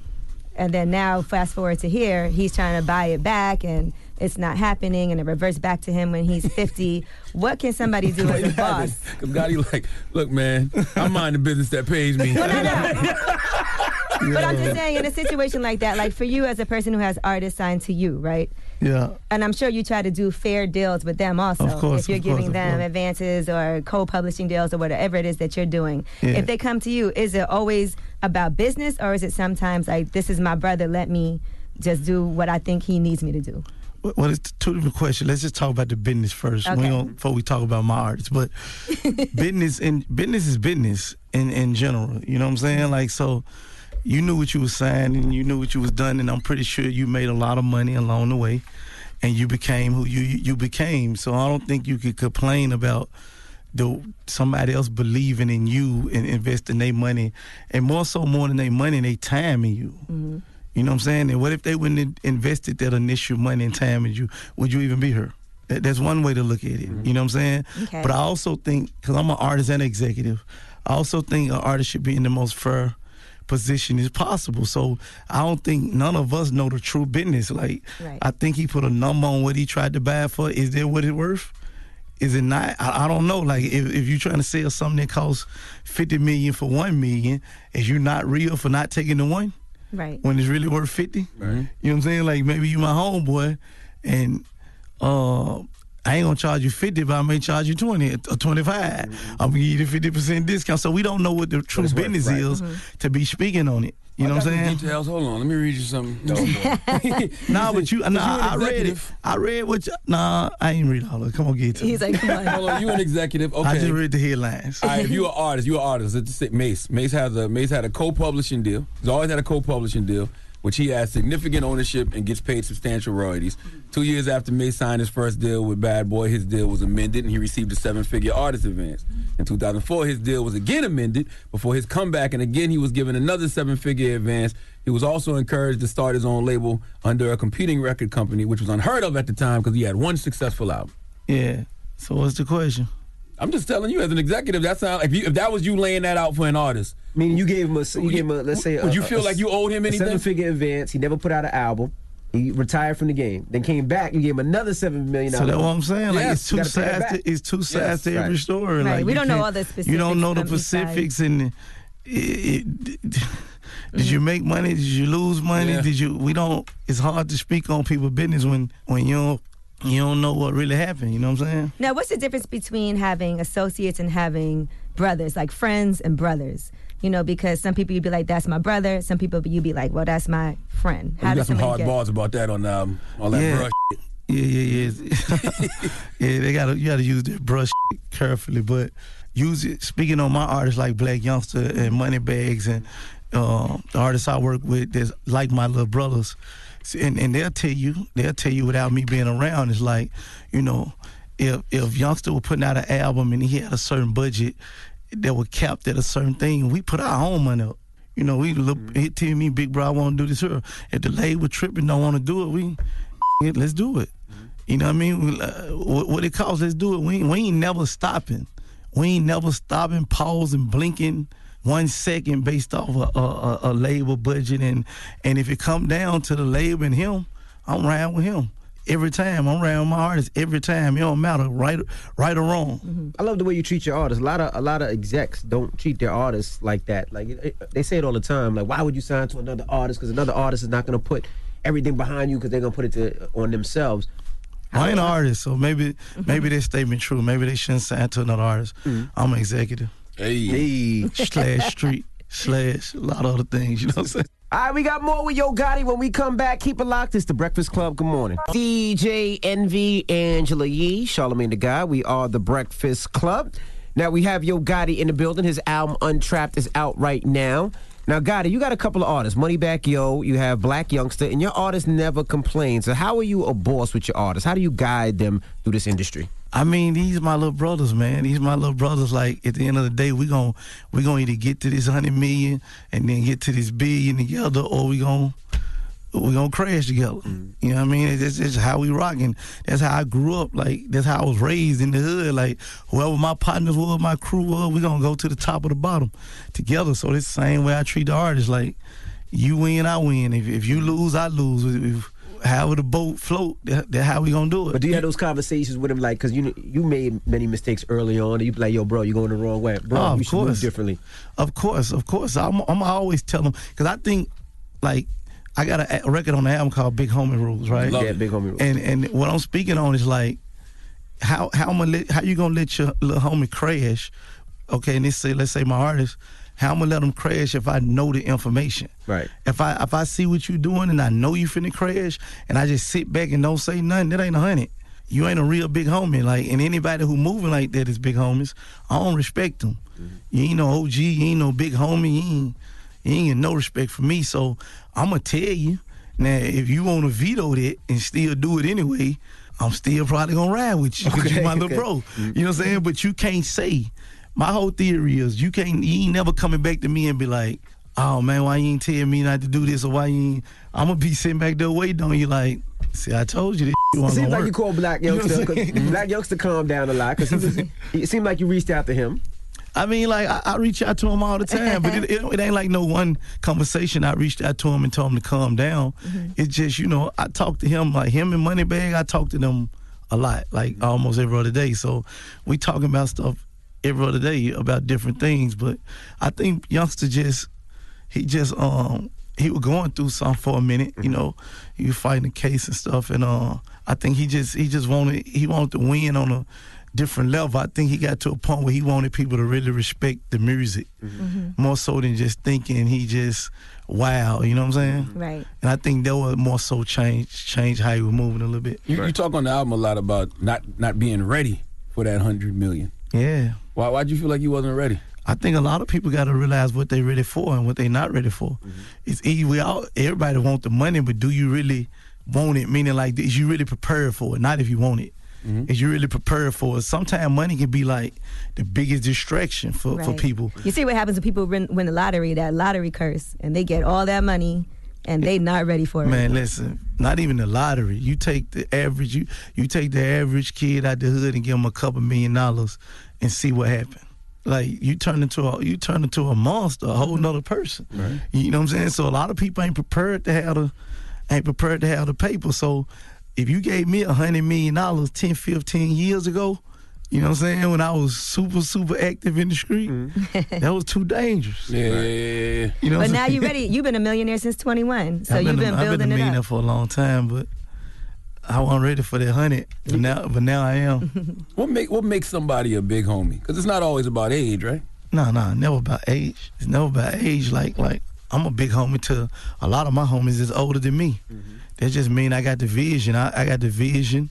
and then now fast forward to here, he's trying to buy it back, and it's not happening, and it reverts back to him when he's 50. [LAUGHS] what can somebody do as a boss? Because Gotti like, look, man, I mind the business that pays me. [LAUGHS] But I'm just saying, in a situation like that, like for you as a person who has artists signed to you, right? Yeah. And I'm sure you try to do fair deals with them also. Of course, if you're course, giving of them advances or co-publishing deals or whatever it is that you're doing. Yeah. If they come to you, is it always about business or is it sometimes like this is my brother, let me just do what I think he needs me to do? Well, it's two different questions. Let's just talk about the business first. We Okay. don't, before we talk about my artists, but [LAUGHS] business and business is business in in general. You know what I'm saying? Like so, you knew what you was saying and you knew what you was done, and I'm pretty sure you made a lot of money along the way, and you became who you you became. So I don't think you could complain about the somebody else believing in you and investing their money, and more so more than their money, and they time in you. Mm-hmm. You know what I'm saying? And what if they wouldn't have invested that initial money and time in you? Would you even be here? That's one way to look at it. Mm-hmm. You know what I'm saying? Okay. But I also think, because I'm an artist and executive, I also think an artist should be in the most fair position is possible. So I don't think none of us know the true business. Like, Right. I think he put a number on what he tried to buy for. Is that what it's worth? Is it not? I, I don't know. Like if, if you're trying to sell something that costs fifty million for one million, is you not real for not taking the one? Right. when it's really worth 50. You know what I'm saying? Like maybe you my homeboy and uh I ain't gonna charge you 50, but I may charge you 20 or 25. I'm gonna give you the 50% discount. So we don't know what the true it's business right. is Mm-hmm. to be speaking on it. You know I what I'm saying? Details. Hold on. Let me read you something. [LAUGHS] nah, but you, nah, you I read it. I read what you, nah, I ain't read all of it. Come on, get it to me. He's like, come on. Hold on. You an executive? Okay. I just read the headlines. All right, if you're an artist, you're an artist. Let's just say Mase. Mase has a Mase had a co-publishing deal. He's always had a co-publishing deal, which he has significant ownership and gets paid substantial royalties. Two years after May signed his first deal with Bad Boy, his deal was amended and he received a seven-figure artist advance. In 2004, his deal was again amended before his comeback, and again he was given another seven-figure advance. He was also encouraged to start his own label under a competing record company, which was unheard of at the time because he had one successful album. Yeah. So what's the question? I'm just telling you, as an executive, that sound if you if that was you laying that out for an artist. Meaning you gave him a, you gave him a, let's say, Would a- you feel a- like you owed him anything? seven-figure advance. He never put out an album. He retired from the game. Then came back. You gave him another seven million. So that's what I'm saying. Like Yes, it's two you gotta pay that sides. To, it's two sides Yes, to every right. story. Right, Like we don't know can't- all the specifics. You don't know the specifics from each side. specifics and. It, it, did you make money? Did you lose money? Yeah. Did you? We don't. It's hard to speak on people's business when when you don't you don't know what really happened. You know what I'm saying? Now, what's the difference between having associates and having brothers, like friends and brothers? You know, because some people you'd be like, "That's my brother." Some people you'd be like, "Well, that's my friend." How you got some hard get- bars about that on um, all that Yeah. brush. Yeah, yeah, yeah. [LAUGHS] yeah, they gotta you gotta use their brush carefully, but use it. Speaking on my artists like Blac Youngsta and Moneybags and uh, the artists I work with that's like my little brothers, See, and, and they'll tell you they'll tell you without me being around. It's like you know, if if Youngsta was putting out an album and he had a certain budget that was capped at a certain thing, we put our own money up. You know, we look, he tell me, big bro, I want to do this here. If the label tripping don't want to do it, we [LAUGHS] it, let's do it. You know what I mean? We, uh, what, what it costs, let's do it. We we ain't never stopping. We ain't never stopping, pausing, blinking one second based off a, a, a, a label budget. And and if it come down to the labor and him, I'm riding with him. Every time I'm with my artist. Every time, it don't matter, right, right or wrong. Mm-hmm. I love the way you treat your artists. A lot of a lot of execs don't treat their artists like that. Like it- it- they say it all the time. Like, why would you sign to another artist? Because another artist is not going to put everything behind you because they're going to put it to, on themselves. I ain't an artist, so maybe maybe their statement true. Maybe they shouldn't sign to another artist. Mm-hmm. I'm an executive. Hey. hey. slash street slash a lot of other things. You know what I'm saying? [LAUGHS] All right, we got more with Yo Gotti when we come back. Keep it locked. It's the Breakfast Club. Good morning. DJ Envy, Angela Yee, Charlamagne the Guy. We are the Breakfast Club. Now we have Yo Gotti in the building. His album Untrapped is out right now. Now, Gotti, you got a couple of artists. Moneybagg Yo, you have Blac Youngsta, and your artists never complain. So how are you a boss with your artists? How do you guide them through this industry? I mean, these my little brothers, man. These my little brothers. Like at the end of the day, we gon' we gonna either get to this hundred million and then get to this billion together, or we gon' we gonna crash together. Mm-hmm. You know what I mean? It's, it's, how we rocking. That's how I grew up. Like that's how I was raised in the hood. Like whoever my partners were, my crew were, we gonna go to the top of the bottom together. So it's the same way I treat the artists. Like you win, I win. If, if you lose, I lose. If, however the boat float, that, how we gonna do it. But do you have those conversations with him, like, because you you made many mistakes early on, and you be like, "Yo, bro, you're going the wrong way, bro. Oh, you should move course. differently." Of course, of course. I'm, I'm always tell them because I think like I got a, a record on the album called Big Homie Rules, right? Love Yeah, it. Big Homie Rules. And and what I'm speaking on is like how how am I let, how you gonna let your little homie crash? Okay, and let's say let's say my artist. How I'm gonna let them crash if I know the information? Right. If I if I see what you doing and I know you finna crash, and I just sit back and don't say nothing, that ain't a hundred. You ain't a real big homie. Like, and anybody who moving like that is big homies. I don't respect them. Mm-hmm. You ain't no OG. You ain't no big homie. You ain't, you ain't no respect for me. So I'm gonna tell you now. If you want to veto that and still do it anyway, I'm still probably gonna ride with you because you my little okay. bro. Mm-hmm. You know what I'm saying? But you can't say. My whole theory is you can't. You ain't never coming back to me and be like, "Oh man, why you ain't tell me not to do this or why you?" ain't... I'm gonna be sitting back there waiting on you like, "See, I told you this." It seems like work." you called Black You know Youngster. [LAUGHS] 'cause saying? Blac Youngsta calmed down a lot because. It seemed like you reached out to him. I mean, like I, I reach out to him all the time, but it, it, it ain't like no one conversation. I reached out to him and told him to calm down. Mm-hmm. It's just you know I talk to him like him and Moneybagg. I talk to them a lot, like almost every other day. So we talking about stuff every other day about different things. But I think Youngsta just he just um he was going through something for a minute. You know, he was fighting a case and stuff, and uh I think he just he just wanted he wanted to win on a different level. I think he got to a point where he wanted people to really respect the music more so than just thinking he just wow. You know what I'm saying? Right. And I think that was more so change change how he was moving a little bit. You, you talk on the album a lot about not not being ready for that hundred million. Yeah. Why why'd you feel like you wasn't ready? I think a lot of people got to realize what they're ready for and what they're not ready for. Mm-hmm. It's easy. We all everybody want the money, but do you really want it? Meaning, like, is you really prepared for it? Not if you want it. Mm-hmm. Is you really prepared for it? Sometimes money can be like the biggest distraction for, for people. You see what happens when people win, win the lottery, that lottery curse, and they get all that money and they not ready for it. Man, listen, not even the lottery. You take the average, you you take the average kid out the hood and give him a couple million dollars and see what happened. Like you turn into a you turn into a monster, a whole nother person. Right. You know what I'm saying? So a lot of people ain't prepared to have the ain't prepared to have the paper. So if you gave me a hundred million dollars 10, 15 years ago, you know what I'm saying, when I was super, super active in the street, mm-hmm. [LAUGHS] that was too dangerous. Yeah, yeah, yeah. You know but now you're ready. You've been a millionaire since 21, so I've you've a- been I've been a millionaire up. for a long time, but I wasn't ready for that hundred. But now, but now I am. [LAUGHS] What make what makes somebody a big homie? Because it's not always about age, right? no, no, never about age. It's never about age. Like, like I'm a big homie to a lot of my homies is older than me. Mm-hmm. That just mean I got the vision. I, I got the vision.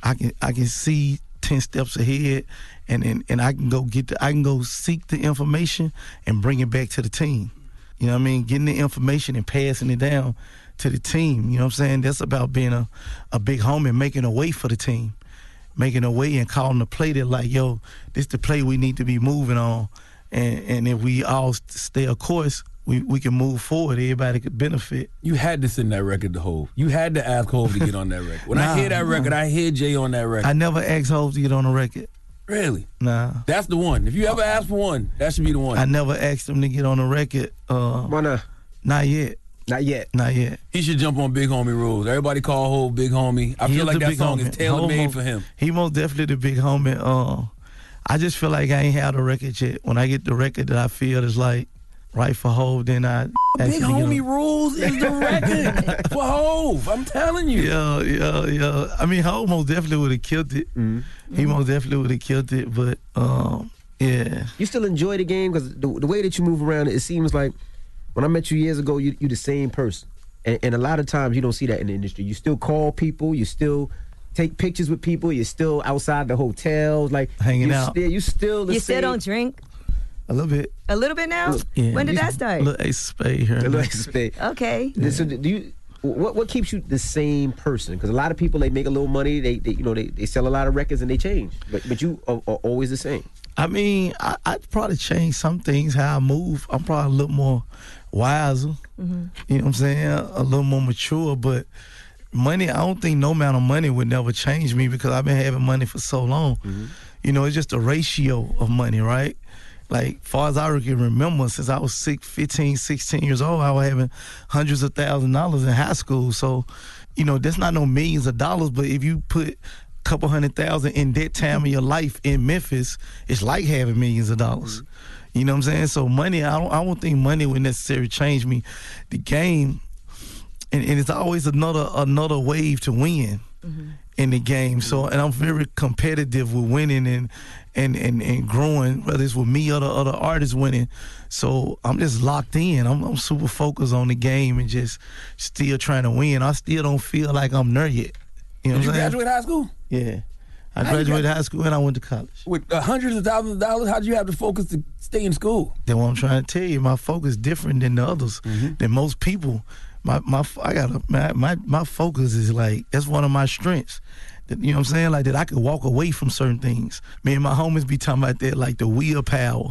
I can I can see ten steps ahead, and and, and I can go get the I can go seek the information and bring it back to the team. You know what I mean? Getting the information and passing it down to the team. You know what I'm saying? That's about being a, a big homie and making a way for the team. Making a way and calling the play that like, yo, this the play we need to be moving on. And and if we all stay a course, we we can move forward. Everybody could benefit. You had to send that record to Hov. You had to ask Hov to get on that record. When I hear that nah. record, I hear Jay on that record. I never asked Hov to get on the record. really? Nah. That's the one. If you ever ask for one, that should be the one. I never asked him to get on the record. Uh, Why not? Not yet. Not yet. Not yet. He should jump on Big Homie rules. Everybody call Hov Big Homie. I He feel like the that big song homie. is tailor made for him. He most definitely the big homie. Uh, I just feel like I ain't had a record yet. When I get the record that I feel is like right for Hov, then I Big him to get on. Homie rules is the record [LAUGHS] for Hov. I'm telling you. Yeah, yeah, yeah. I mean, Hov most definitely would have killed it. Mm-hmm. He most definitely would have killed it. But um, yeah, You still enjoy the game because the, the way that you move around, it seems like when I met you years ago, you you the same person, and, and a lot of times you don't see that in the industry. You still call people, you still take pictures with people, you're still outside the hotels, like Hanging you out. Still, you still the You still don't drink a little bit. a little bit now. Yeah. When did that start? A little ace of spade here. A little ace of spade. Okay. So do you? What what keeps you the same person? Because a lot of people they make a little money, they, they you know they, they sell a lot of records and they change, but but you are, are always the same. I mean, I, I'd probably change some things how I move. I'm probably a little more wiser. Mm-hmm. You know what I'm saying? A little more mature, but money, I don't think no amount of money would never change me because I've been having money for so long. Mm-hmm. You know, it's just a ratio of money, right? Like, far as I can remember, since I was six, 15, 16 years old, I was having hundreds of thousand dollars in high school. So, you know, that's not no millions of dollars, but if you put a couple hundred thousand in that time of your life in Memphis, it's like having millions of dollars. Mm-hmm. You know what I'm saying? So money, I don't I don't think money would necessarily change me. The game and, and it's always another another wave to win mm-hmm. In the game. So and I'm very competitive with winning and and and, and growing, whether it's with me or the other artists winning. So I'm just locked in. I'm, I'm super focused on the game and just still trying to win. I still don't feel like I'm there yet. You know Did you saying? graduate high school? Yeah. I How graduated high school and I went to college. With uh, hundreds of thousands of dollars, how did you have to focus to stay in school? That's what I'm trying to tell you. My focus is different than the others, than most people. My my I got my, my my focus is like that's one of my strengths. That, you know what I'm saying? Like that I could walk away from certain things. Me and my homies be talking about that, like the willpower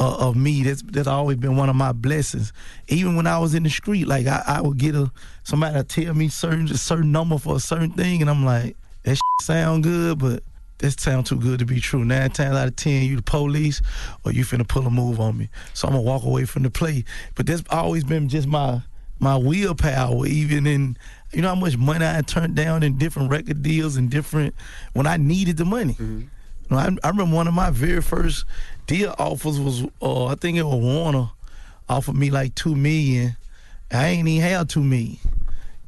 uh, of me. That's that's always been one of my blessings. Even when I was in the street, like I, I would get a somebody would tell me certain a certain number for a certain thing, and I'm like, that sound good, but that sound too good to be true. Nine times out of ten, you the police, or you finna pull a move on me. So I'm gonna walk away from the play. But that's always been just my my willpower. Even in you know how much money I had turned down in different record deals and different when I needed the money. You know, I, I remember one of my very first deal offers was uh, I think it was Warner offered me like two million. I ain't even have two million.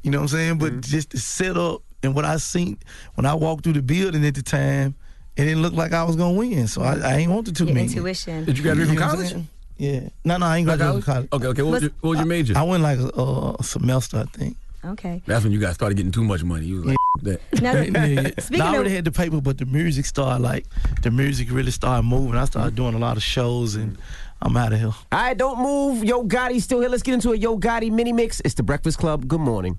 You know what I'm saying? But just to set up and what I seen when I walked through the building at the time, it didn't look like I was gonna win. So I, I ain't want the two Your million. intuition. Did you graduate from know what I'm college? Yeah. No, no, I ain't graduated from college. Okay, okay. What was your, what was your major? I went like a, a semester, I think. Okay. That's when you guys started getting too much money. You was like, that. [LAUGHS] Now, [LAUGHS] Yeah, yeah. [LAUGHS] speaking No, I of- already had the paper, but the music started like the music really started moving. I started doing a lot of shows, and I'm out of here. All right, don't move. Yo Gotti still here. Let's get into a Yo Gotti mini mix. It's the Breakfast Club. Good morning.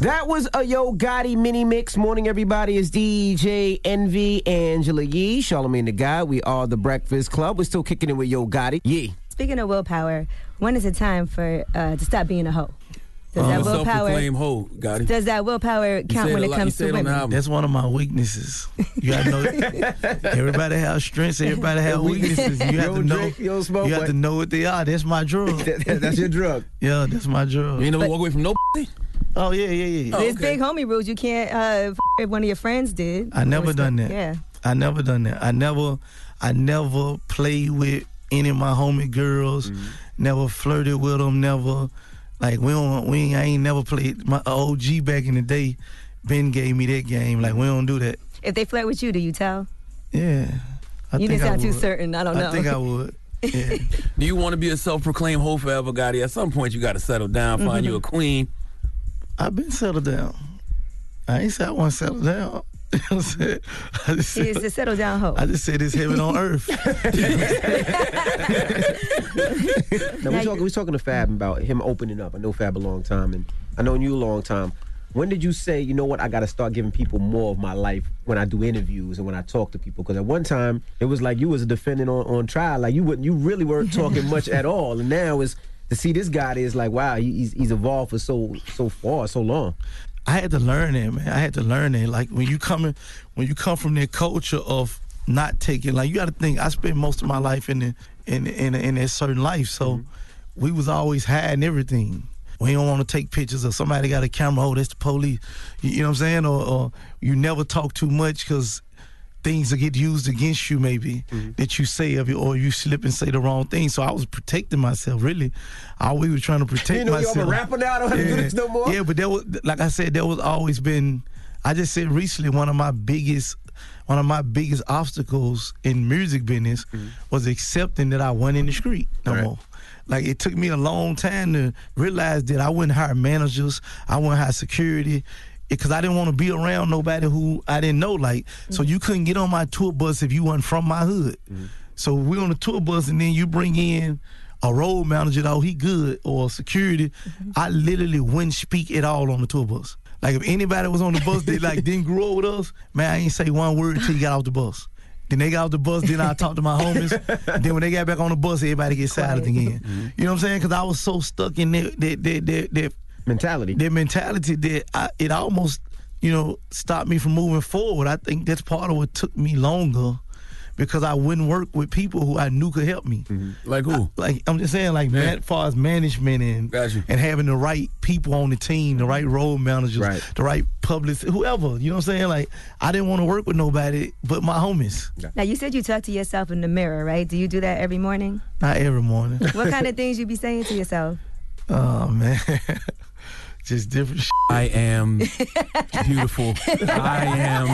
That was a Yo Gotti mini mix. Morning, everybody. It's DJ Envy, Angela Yee, Charlamagne the Guy. We are the Breakfast Club. We're still kicking it with Yo Gotti. Yee. Speaking of willpower, when is it time for uh, to stop being a hoe? Does that I'm a willpower? self-proclaimed got it. Does that willpower count when a it lot- comes said to on women? That's one of my weaknesses. You gotta know. [LAUGHS] everybody has strengths. Everybody has weaknesses. You have to know. drink, you smoke, you have what? to know what they are. That's my drug. [LAUGHS] That's your drug. Yeah, that's my drug. You ain't never walk away from no. Oh yeah, yeah, yeah. There's big homie rules. You can't uh, f- if one of your friends did. I never done stuff. that. Yeah. I never done that. I never, I never played with any of my homie girls. Never flirted with them. Never, like we don't, we ain't, I ain't never played. My OG back in the day, Ben gave me that game. Like we don't do that. If they flirt with you, do you tell? Yeah. I you think didn't I sound too certain. I don't know. I think I would. [LAUGHS] Yeah. Do you want to be a self-proclaimed hoe forever, Gotti? At some point, you got to settle down, find mm-hmm. you a queen. I've been settled down. I ain't said I want to settle down. You know what I'm saying? I just She is said, a settle down hoe. I just said it's heaven on earth. [LAUGHS] Now, we talking, we talking to Fab about him opening up. I know Fab a long time, and I know you a long time. When did you say, you know what, I got to start giving people more of my life when I do interviews and when I talk to people? Because at one time, it was like you was a defendant on, on trial. Like you wouldn't, you really weren't talking much at all. And now it's to see this guy is like, wow, he's he's evolved for so so far, so long. I had to learn that, man. I had to learn that. Like when you coming, when you come from that culture of not taking, like you got to think. I spent most of my life in the, in in in a certain life, so mm-hmm. we was always hiding everything. We don't want to take pictures of somebody got a camera. Oh, that's the police. You, you know what I'm saying? Or, or you never talk too much because things that get used against you maybe mm-hmm. that you say of it or you slip and say the wrong thing. So I was protecting myself, really. I always was trying to protect You know, myself. you're a rapper now. I don't have to do Yeah. this no more. Yeah, but there was, like I said, there was always been. I just said recently one of my biggest, one of my biggest obstacles in music business mm-hmm. was accepting that I wasn't in the street no more. Like it took me a long time to realize that I wouldn't hire managers, I wouldn't hire security. Because I didn't want to be around nobody who I didn't know. Like, so mm-hmm. you couldn't get on my tour bus if you weren't from my hood. Mm-hmm. So we on the tour bus, and then you bring in a road manager, oh he good, or security. Mm-hmm. I literally wouldn't speak at all on the tour bus. Like if anybody was on the bus that like didn't grow up with us, man, I ain't say one word till you got off the bus. Then they got off the bus, then I talked to my homies. [LAUGHS] then when they got back on the bus, everybody get silent again. You know what I'm saying? Because I was so stuck in that that that that, that mentality. That mentality that I, it almost you know stopped me from moving forward. I think that's part of what took me longer. Because I wouldn't work with people who I knew could help me. Mm-hmm. Like who? like I'm just saying, like man, as far as management and and having the right people on the team, the right role managers, the right public, whoever. You know what I'm saying? Like I didn't want to work with nobody but my homies. Now you said you talk to yourself in the mirror, right? Do you do that every morning? Not every morning. What kind of [LAUGHS] things you be saying to yourself? Oh man, [LAUGHS] just different. Shit. I am [LAUGHS] beautiful. I am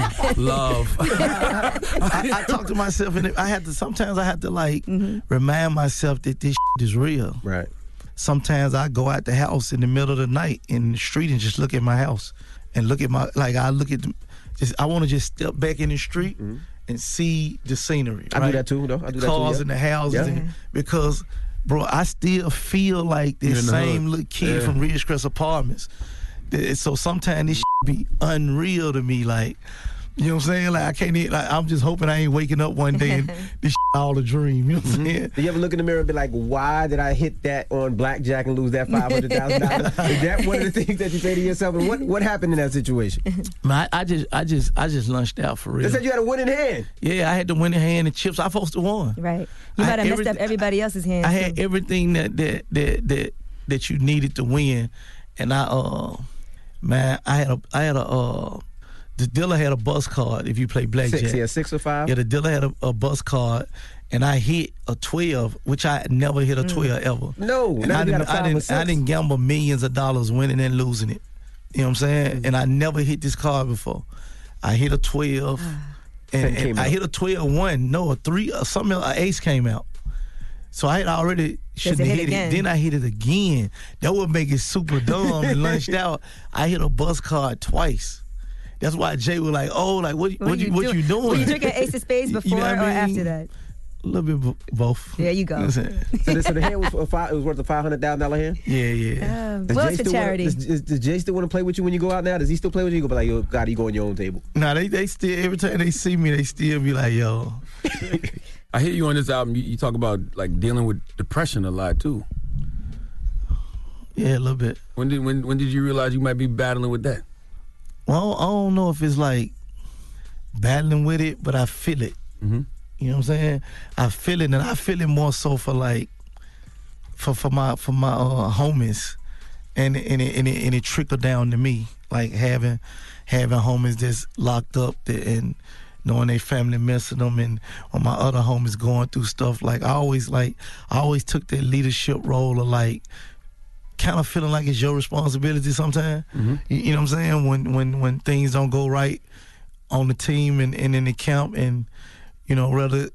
love. [LAUGHS] I, I talk to myself, and I had to. Sometimes I have to like Mm-hmm. remind myself that this shit is real. Right. Sometimes I go out the house in the middle of the night in the street and just look at my house and look at my like I look at the, just I want to just step back in the street and see the scenery. Mm-hmm. I do that too, though. I do the that too, cars yeah. and the houses, Yeah. and, because bro, I still feel like this same little kid Yeah. from Ridgecrest Apartments. So sometimes this be unreal to me, like. You know what I'm saying? Like I can't. Even, like I'm just hoping I ain't waking up one day and [LAUGHS] this all a dream. You know what I'm saying? Do you ever look in the mirror and be like, why did I hit that on blackjack and lose that [LAUGHS] five hundred thousand dollars? Is that one of the things that you say to yourself? And what what happened in that situation? [LAUGHS] Man, I, I just, I just, I just lunched out for real. They said you had a winning hand. Yeah, I had the winning hand and chips. I supposed to won. Right. You I might have had messed up everybody else's hands. I had everything that that that that that you needed to win, and I uh, man, I had a I had a uh, the dealer had a bust card if you play blackjack. Six, yeah, six or five. Yeah, the dealer had a, a bust card, and I hit a twelve, which I never hit a twelve ever. No, and I if you got didn't, I didn't, I didn't gamble millions of dollars winning and losing it. You know what I'm saying? Mm-hmm. And I never hit this card before. I hit a twelve, and, and I hit a 12 one. No, a three, uh, something, an ace came out. So I had already shouldn't have hit hit, it. Then I hit it again. That would make it super dumb and [LAUGHS] lunched out. I hit a bust card twice. That's why Jay was like, "Oh, like what? What, you, what you doing? Were you drinking Ace of [LAUGHS] Spades You before know what or I after that? A little bit bo- both. There you go. Listen. [LAUGHS] So the, so the hand was a five, it was worth a five hundred thousand dollar hand. Yeah, yeah. Um, well, Jay it's for still wanna- charity. does, does, does Jay still want to play with you when you go out now? Does he still play with you? You go be like, yo, God, you go on your own table. Nah, they they still every time they see me, they still be like, "Yo, [LAUGHS] I hear you on this album. You, you talk about like dealing with depression a lot too. yeah, a little bit." When did when when did you realize you might be battling with that? Well, I don't know if it's like battling with it, but I feel it. Mhm. You know what I'm saying? I feel it, and I feel it more so for like for for my for my uh, homies, and and it, and it and it trickled down to me, like having having homies that's locked up and knowing they family missing them, and when my other homies going through stuff. Like I always like I always took that leadership role of like kind of feeling like it's your responsibility sometimes. You, you know what I'm saying? When when when things don't go right on the team and, and in the camp, and you know, rather,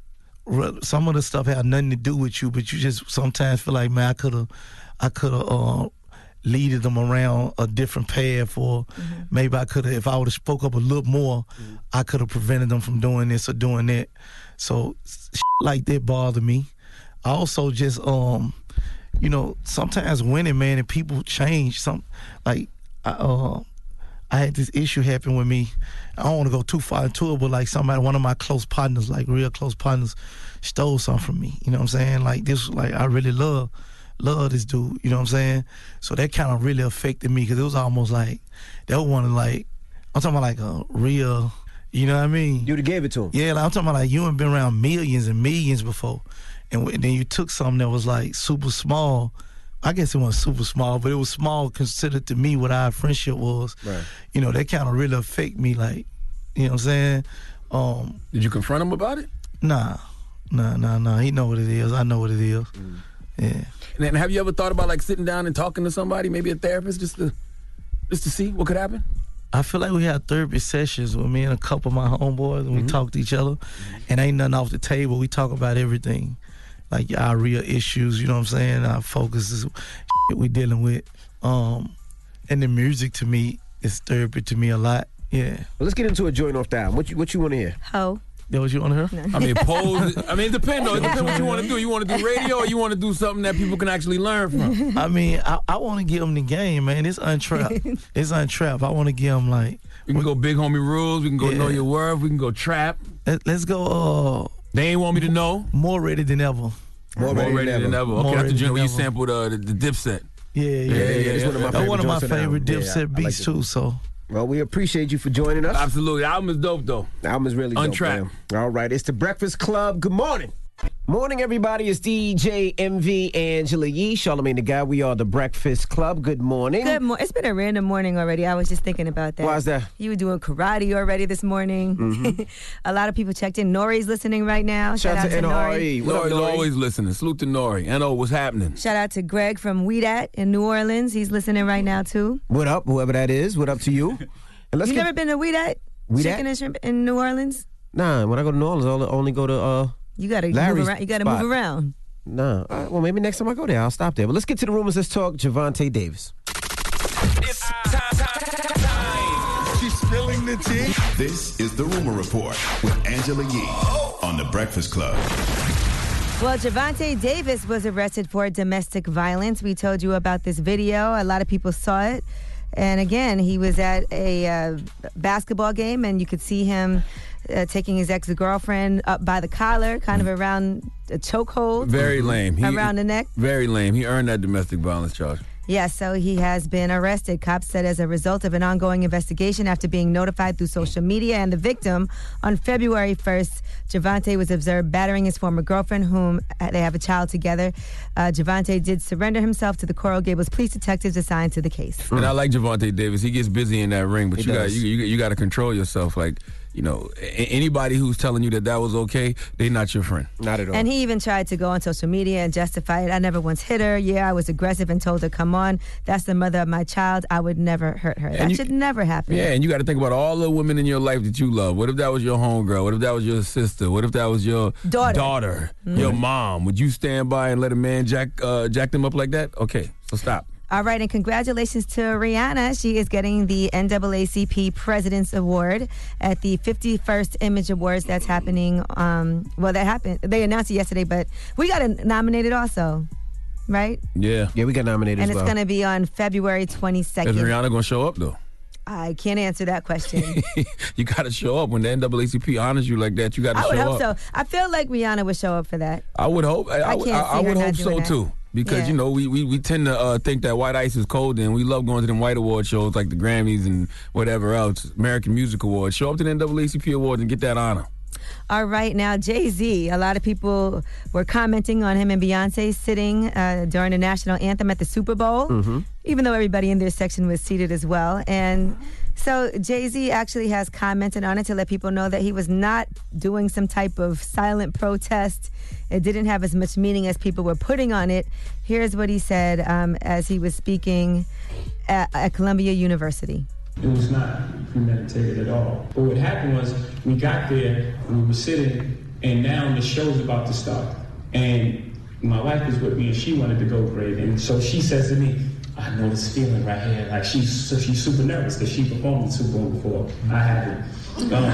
rather some of the stuff had nothing to do with you, but you just sometimes feel like, man, I could have, I could have. Uh, leaded them around a different path or maybe I could have if I would have spoke up a little more I could have prevented them from doing this or doing that so like that bother me also just um you know, sometimes winning, man, and people change. Some like I uh I had this issue happen with me. I don't want to go too far into it, but like somebody, one of my close partners, like real close partners, stole something from me. You know what I'm saying? Like this, like I really love love this dude. You know what I'm saying? So that kind of really affected me because it was almost like that one of like I'm talking about like a real. You know what I mean? You'd have gave it to him. Yeah, like I'm talking about like you ain't been around millions and millions before, and w- then you took something that was like super small. I guess it wasn't super small, but it was small considered to me what our friendship was. Right. You know, that kind of really affect me. Like, you know what I'm saying? Um, Did you confront him about it? Nah, nah, nah, nah. He know what it is. I know what it is. Mm. Yeah. And then have you ever thought about like sitting down and talking to somebody, maybe a therapist, just to just to see what could happen? I feel like we had therapy sessions with me and a couple of my homeboys, and we mm-hmm. talked to each other, mm-hmm. and ain't nothing off the table. We talk about everything, like our real issues. You know what I'm saying? Our focus is shit we dealing with. Um, and the music to me is therapy to me a lot. Yeah. Well, let's get into a joint off that. What you what you want to hear? Ho. That what you want to hear? [LAUGHS] I mean, pose. I mean, it depends. Though. It depends what you want to do. You want to do radio, or you want to do something that people can actually learn from. I mean, I, I want to give them the game, man. It's untrapped. [LAUGHS] it's untrapped. I want to give them like. We can go big homie rules. We can go Yeah. know your worth. We can go trap. Let, us go. Uh, they ain't want me to know. More ready than ever. More, ready, than ever. Okay, More that's the ready joint where you sampled uh, the, the Dipset. Yeah, yeah, yeah. It's one of my That's one of my favorite joints of the favorite. Dipset Yeah, I like beats it. too. So. Well, we appreciate you for joining us. Absolutely. The album is dope, though. The album is really dope, Untrapped. All right, it's the Breakfast Club. Good morning. Morning, everybody. It's DJ Envy Angela Yee, Charlamagne the Guy. We are the Breakfast Club. Good morning. Good morning. It's been a random morning already. I was just thinking about that. Why's that? You were doing karate already this morning. Mhm. [LAUGHS] a lot of people checked in. Nore's listening right now. Shout out to Nore. Nore's always listening. Salute to Nori. I know what's happening. Shout out to Greg from Weedat in New Orleans. He's listening right now too. What up, whoever that is? What up to you? [LAUGHS] And let's you get never been to Weedat? Weedat? Chicken and shrimp in New Orleans? nah. When I go to New Orleans, I only- only go to uh. You gotta Larry's move around. You gotta spot. move around. Nah. All right, well, maybe next time I go there, I'll stop there. But let's get to the rumors. Let's talk Gervonta Davis. She's spilling the tea. This is the Rumor Report with Angela Yee on the Breakfast Club. Well, Gervonta Davis was arrested for domestic violence. We told you about this video. A lot of people saw it. And again, he was at a uh, basketball game, and you could see him uh, taking his ex girlfriend up by the collar, kind of around a chokehold. Very lame. He- around the neck. Very lame. He earned that domestic violence charge. Yes, so he has been arrested. Cops said as a result of an ongoing investigation after being notified through social media and the victim on February 1st, Gervonta was observed battering his former girlfriend, whom they have a child together. Uh, Gervonta did surrender himself to the Coral Gables police detectives assigned to the case. And I like Gervonta Davis. He gets busy in that ring, but He you got you, you, you got to control yourself. Like you know, a- anybody who's telling you that that was okay, they're not your friend. Not at all. And he even tried to go on social media and justify it. I never once hit her. Yeah, I was aggressive and told her, come on, that's the mother of my child. I would never hurt her. that you- should never happen. Yeah, and you got to think about all the women in your life that you love. What if that was your homegirl? What if that was your sister? What if that was your Daughter. daughter your Mhm. mom? Would you stand by and let a man jack uh, jack them up like that? Okay, so stop. All right, and congratulations to Rihanna. She is getting the NAACP President's Award at the 51st Image Awards that's happening. Um, well, that happened. They announced it yesterday, but we got nominated also, right? Yeah, yeah, we got nominated And as it's well. going to be on February 22nd. Is Rihanna gonna show up though? I can't answer that question. [LAUGHS] you got to show up when the NAACP honors you like that. You got to I show would hope up. so. I feel like Rihanna would show up for that. I would hope. I, I would- can't I, I see her would not hope so doing that. too. Because Yeah. you know we, we, we tend to uh, think that white ice is cold, and we love going to them white award shows like the Grammys and whatever else, American Music Awards. Show up to the NAACP awards and get that honor. All right, now Jay Z. A lot of people were commenting on him and Beyonce sitting uh, during the national anthem at the Super Bowl, Mm-hmm. even though everybody in their section was seated as well. And so Jay Z actually has commented on it to let people know that he was not doing some type of silent protest. It didn't have as much meaning as people were putting on it. Here's what he said um, as he was speaking at, at Columbia University. It was not premeditated at all. But what happened was we got there, and we were sitting, and now the show's about to start. And my wife was with me, and she wanted to go great. And so she says to me, I know this feeling right here. Like she's so she's super nervous because she performed the Super Bowl before. I haven't. Um,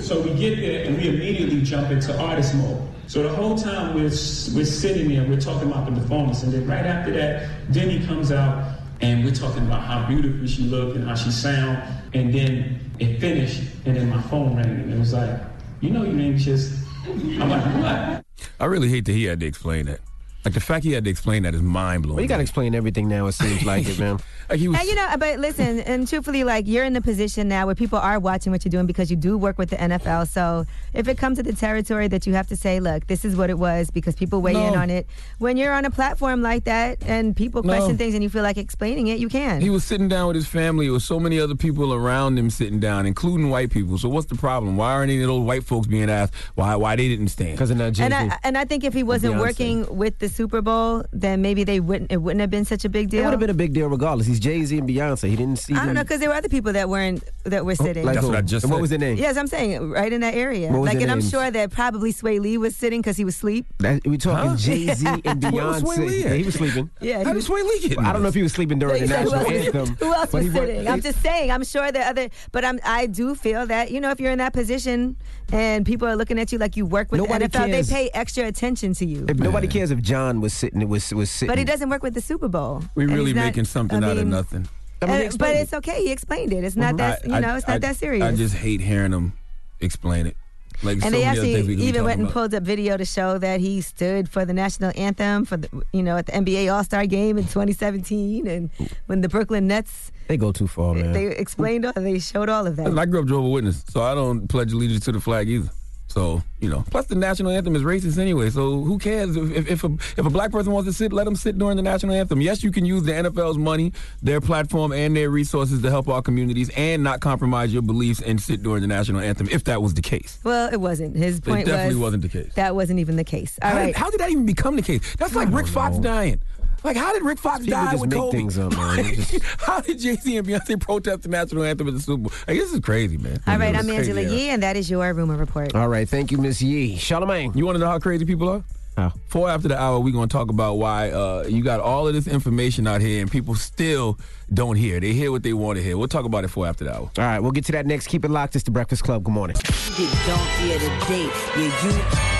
so we get there and we immediately jump into artist mode. So the whole time we're, we're sitting there, we're talking about the performance, and then right after that, Demi comes out and we're talking about how beautiful she looked and how she sound, and then it finished, and then my phone rang, and it was like, you know, your name just. I'm like, what? I really hate that he had to explain that. Like the fact he had to explain that is mind blowing. Well, you got to explain everything now. It seems like it, man. [LAUGHS] Like he was, And you know, uh, but listen, and truthfully, like you're in the position now where people are watching what you're doing because you do work with the NFL. So if it comes to the territory that you have to say, look, this is what it was because people weigh in on it. When you're on a platform like that and people No. question things and you feel like explaining it, you can. He was sitting down with his family. There was so many other people around him sitting down, including white people. So what's the problem? Why aren't any of those white folks being asked why why they didn't stand? Because of that and I and I think if he wasn't working with the Super Bowl, then maybe they wouldn't. It wouldn't have been such a big deal. It would have been a big deal regardless. He's Jay Z and Beyonce. He didn't see I don't know because there were other people that weren't that were oh, sitting. like That's who? what I just And What was their name? Yes, I'm saying right in that area. What was like, their and I'm sure that probably Swae Lee was sitting because he was asleep. That, we talking Huh? Jay Z [LAUGHS] and Where was Sway Beyonce. Lee? Yeah, he was sleeping. [LAUGHS] Yeah, he How did was- Swae Lee get I don't know if he was sleeping during [LAUGHS] the who, national else, anthem. who else was he wa- sitting? I'm just saying. I'm sure that other, but I'm. I do feel that you know if you're in that position and people are looking at you like you work with Nobody the NFL, cares. they pay extra attention to you. If nobody cares if John was sitting, was was sitting. But he doesn't work with the Super Bowl. We And really not- making something I out of nothing. I mean, uh, but explained it's okay. He explained it. It's not that I- you know. It's not I- that serious. I just hate hearing him explain it. Like so and they many other actually we even went and about. pulled up video to show that he stood for the national anthem for the you know at the NBA All Star game in 2017 and when the Brooklyn Nets They go too far, man. they explained all they showed all of that. I grew up Jehovah's Witness, so I don't pledge allegiance to the flag either. So you know, plus the national anthem is racist anyway. So who cares if, if, if a if a black person wants to sit, let them sit during the national anthem. Yes, you can use the NFL's money, their platform, and their resources to help our communities and not compromise your beliefs and sit during the national anthem. If that was the case, well, it wasn't. His point it definitely was wasn't the case. that wasn't even the case. All how, right. did, how did that even become the case? That's like Rick Fox dying. Like, how did Rick Fox People die just with make Kobe? things up, man. Like, Just- [LAUGHS] how did Jay Z and Beyonce protest the national anthem at the Super Bowl? Like, this is crazy, man. all right, This I'm crazy Angela era. Yee, and that is your rumor report. All right, thank you, Miss Yee. Charlamagne. You want to know how crazy people are? How? Four after the hour, we're going to talk about why uh, you got all of this information out here and people still don't hear. They hear what they want to hear. We'll talk about it four after the hour. All right, we'll get to that next. Keep it locked. It's the Breakfast Club. Good morning. You get donkey of the day. Yeah, you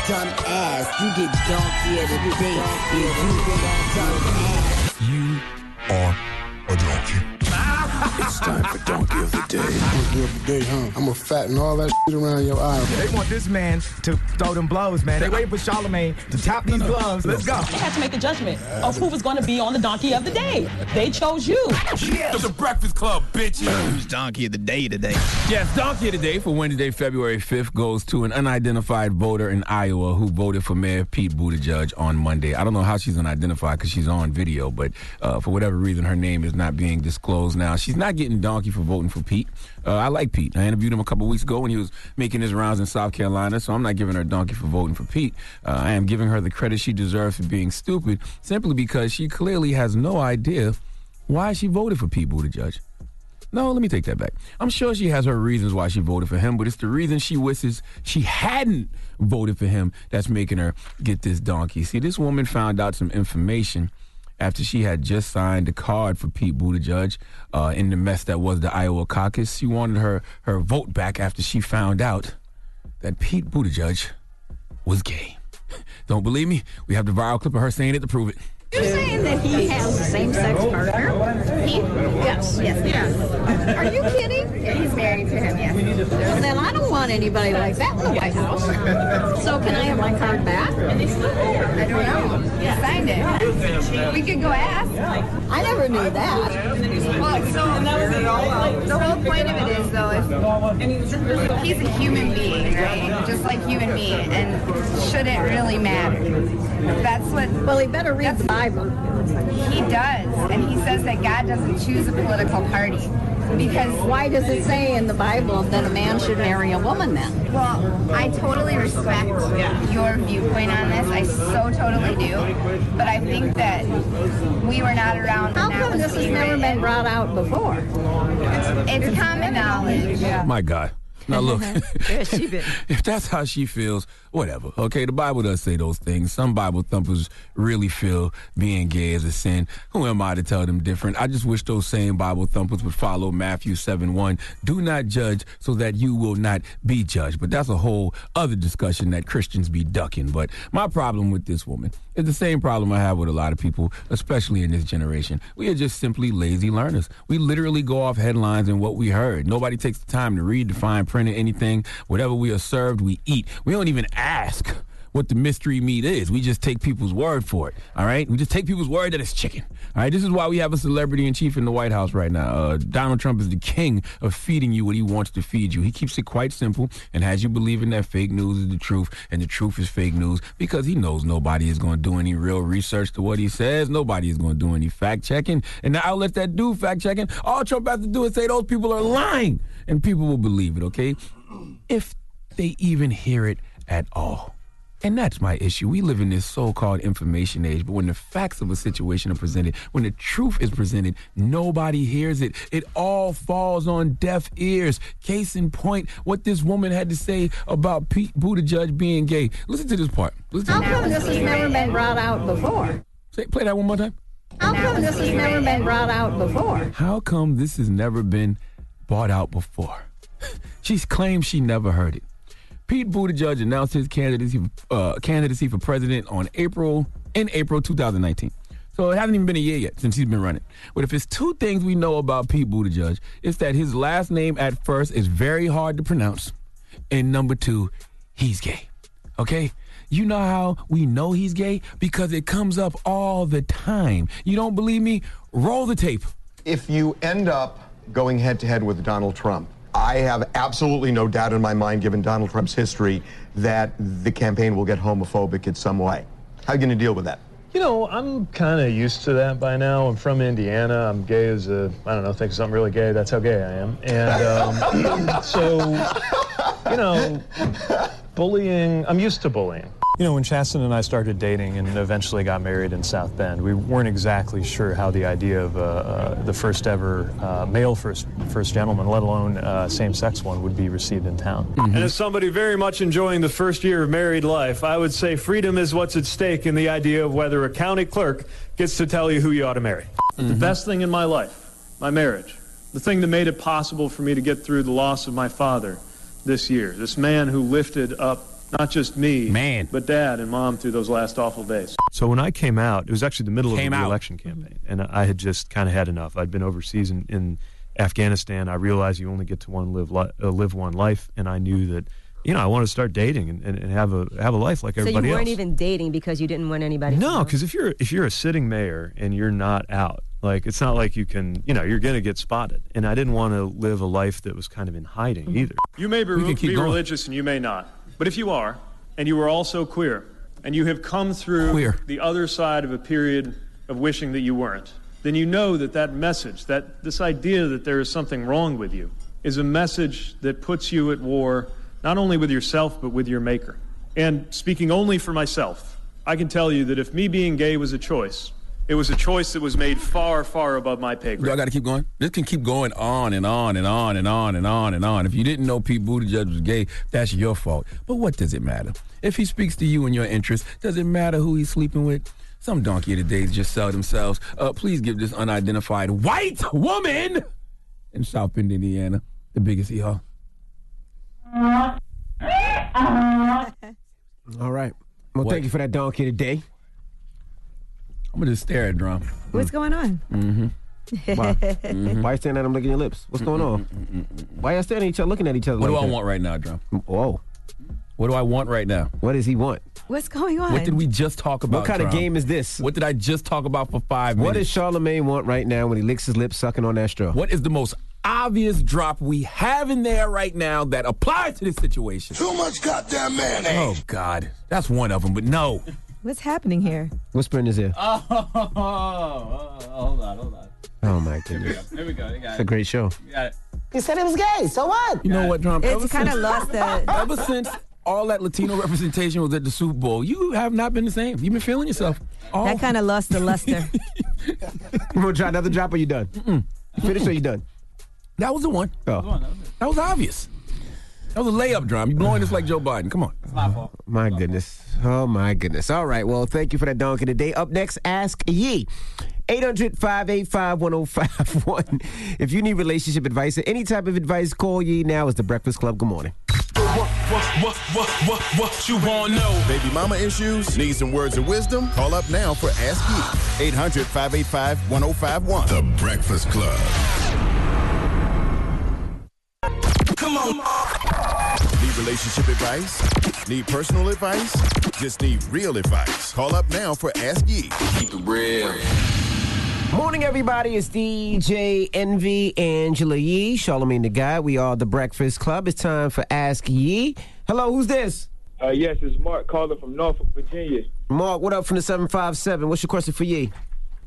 dumb ass. You get donkey of the day. Yeah, you dumb ass. You are a donkey. [LAUGHS] it's time for Donkey of the Day. Donkey of the day, huh? I'm gonna fatten all that shit around your eye. They want this man to throw them blows, man. They waiting for Charlamagne to tap these gloves. Let's go. They had to make a judgment of who was going to be on the donkey of the day. They chose you. Yes. The Breakfast Club, bitches. Who's donkey of the day today? Yes, Donkey of the Day for Wednesday, February 5th goes to an unidentified voter in Iowa who voted for Mayor Pete Buttigieg on Monday. I don't know how she's unidentified because she's on video, but uh, for whatever reason, her name is not being disclosed now. She's not getting donkey for voting for Pete. Uh, I like Pete. I interviewed him a couple weeks ago when he was making his rounds in South Carolina, so I'm not giving her donkey for voting for Pete. Uh, I am giving her the credit she deserves for being stupid simply because she clearly has no idea why she voted for Pete Buttigieg. No, let me take that back. I'm sure she has her reasons why she voted for him, but it's the reason she wishes she hadn't voted for him that's making her get this donkey. See, this woman found out some information after she had just signed a card for Pete Buttigieg uh, in the mess that was the Iowa caucus. She wanted her, her vote back after she found out that Pete Buttigieg was gay. [LAUGHS] Don't believe me? We have the viral clip of her saying it to prove it. You're saying that he has a same-sex partner? He? Yes, yes, does. Are you kidding? Yeah, he's married to him, yes. Well, then I don't want anybody like that in the White House. So can I have my card back? I don't know. You signed it. We could go ask. I never knew that. Well, so the whole point of it is, though, if he's a human being, right? Just like you and me, and shouldn't really matter. That's what. Well, he better read the Bible. He does, and he says that God doesn't choose a political party because. Why does it say in the Bible that a man should marry a woman then? Well, I totally respect your viewpoint on this. I so totally do. But I think that we were not around. How come this has never been brought out before? It's common knowledge. My God. Now look, [LAUGHS] Where's she [LAUGHS] been? if that's how she feels, whatever. Okay, the Bible does say those things. Some Bible thumpers really feel being gay is a sin. Who am I to tell them different? I just wish those same Bible thumpers would follow Matthew 7 1. Do not judge so that you will not be judged. But that's a whole other discussion that Christians be ducking. But my problem with this woman is the same problem I have with a lot of people, especially in this generation. We are just simply lazy learners. We literally go off headlines and what we heard. Nobody takes the time to read the fine print or anything. Whatever we are served, we eat. We don't even ask what the mystery meat is. We just take people's word for it. All right, we just take people's word that it's chicken. All right, this is why we have a celebrity in chief in the White House right now. Uh, Donald Trump is the king of feeding you what he wants to feed you. He keeps it quite simple and has you believing that fake news is the truth and the truth is fake news because he knows nobody is going to do any real research to what he says. Nobody is going to do any fact checking. And the outlets that do fact checking, all Trump has to do is say those people are lying, and people will believe it. Okay, if they even hear it at all. And that's my issue. We live in this so called information age, but when the facts of a situation are presented, when the truth is presented, nobody hears it. It all falls on deaf ears. Case in point, what this woman had to say about Pete Buttigieg being gay. Listen to this part. Listen How come this has never been brought out before? Say, play that one more time. How come this has never been brought out before? How come this has never been brought out before? [LAUGHS] she claims she never heard it. Pete Buttigieg announced his candidacy uh, candidacy for president on April in April 2019. So it hasn't even been a year yet since he's been running. But if it's two things we know about Pete Buttigieg, it's that his last name at first is very hard to pronounce, and number two, he's gay. Okay? You know how we know he's gay? Because it comes up all the time. You don't believe me? Roll the tape. If you end up going head to head with Donald Trump, I have absolutely no doubt in my mind, given Donald Trump's history, that the campaign will get homophobic in some way. How are you going to deal with that? You know, I'm kind of used to that by now. I'm from Indiana. I'm gay as a, I don't know, think something really gay. That's how gay I am. And um, [LAUGHS] so, you know, bullying, I'm used to bullying. You know, when Chasten and I started dating and eventually got married in South Bend, we weren't exactly sure how the idea of uh, uh, the first ever uh, male first first gentleman, let alone uh, same-sex one, would be received in town. And as somebody very much enjoying the first year of married life, I would say freedom is what's at stake in the idea of whether a county clerk gets to tell you who you ought to marry. The best thing in my life, my marriage, the thing that made it possible for me to get through the loss of my father this year, this man who lifted up not just me, man, but dad and mom through those last awful days. So when I came out, it was actually the middle Came of the out. election campaign, and I had just kind of had enough. I'd been overseas in, in Afghanistan. I realized you only get to one live li- uh, live one life, and I knew that you know I wanted to start dating and, and, and have a have a life like everybody. So you everybody weren't else. even dating because you didn't want anybody. No, because if you're if you're a sitting mayor and you're not out, like it's not like you can, you know, you're going to get spotted. And I didn't want to live a life that was kind of in hiding mm-hmm. either. You may be, keep be religious and you may not, but if you are, and you are also queer, and you have come through Queer. the other side of a period of wishing that you weren't, then you know that that message, that this idea that there is something wrong with you, is a message that puts you at war not only with yourself but with your maker. And speaking only for myself, I can tell you that if me being gay was a choice, it was a choice that was made far, far above my pay grade. Do I got to keep going? This can keep going on and on and on and on and on and on. If you didn't know Pete Buttigieg was gay, that's your fault. But what does it matter? If he speaks to you and your interests, does it matter who he's sleeping with? Some donkey of the days just sell themselves. Uh, please give this unidentified white woman in South Bend, Indiana, the biggest ER. [LAUGHS] All right. Well, What? thank you for that donkey today. I'm gonna just stare at drum. What's going on? Mm-hmm. [LAUGHS] Why? Why you standing at him licking your lips? What's going on? Why are y'all staring at each other, looking at each other? What do like I that? want right now, drum? Whoa. What do I want right now? What does he want? What's going on? What did we just talk about? What kind of game is this? What did I just talk about for five minutes? What does Charlamagne want right now when he licks his lips, sucking on that straw? What is the most obvious drop we have in there right now that applies to this situation? Too much goddamn mayonnaise. Oh God, that's one of them. But no, What's happening here? Whisper in his ear. Oh, [LAUGHS] oh, oh, hold on, hold on. Oh my goodness. Here we go. You got It's a great show. You got it. He said it was gay, so what? you know what, drum? It's Ever kinda lost the- [LAUGHS] Ever since all that Latino representation was at the Super Bowl, you have not been the same. You've been feeling yourself. All That kind of lost the luster. [LAUGHS] You want to try another drop or you done? You finished or you done? That was the one. Oh, That was obvious. That was a layup, drum. You blowing this like Joe Biden. Come on. It's my fault. Oh, my goodness. Oh my goodness. All right. Well, thank you for that donkey today. Up next, Ask Yee. 800 585 1051. If you need relationship advice or any type of advice, call Yee now. It's the Breakfast Club. Good morning. What, what, what, what, what you want to know? Baby mama issues? Need some words of wisdom? Call up now for Ask Yee. 800 585 1051. The Breakfast Club. Come on. Need relationship advice? Need personal advice? Just need real advice. Call up now for Ask Yee. Keep it real. Morning, everybody. It's DJ Envy, Angela Yee, Charlamagne the Guy. We are the Breakfast Club. It's time for Ask Yee. Hello, who's this? Uh, yes, it's Mark calling from Norfolk, Virginia. Mark, what up from the 757? What's your question for Yee?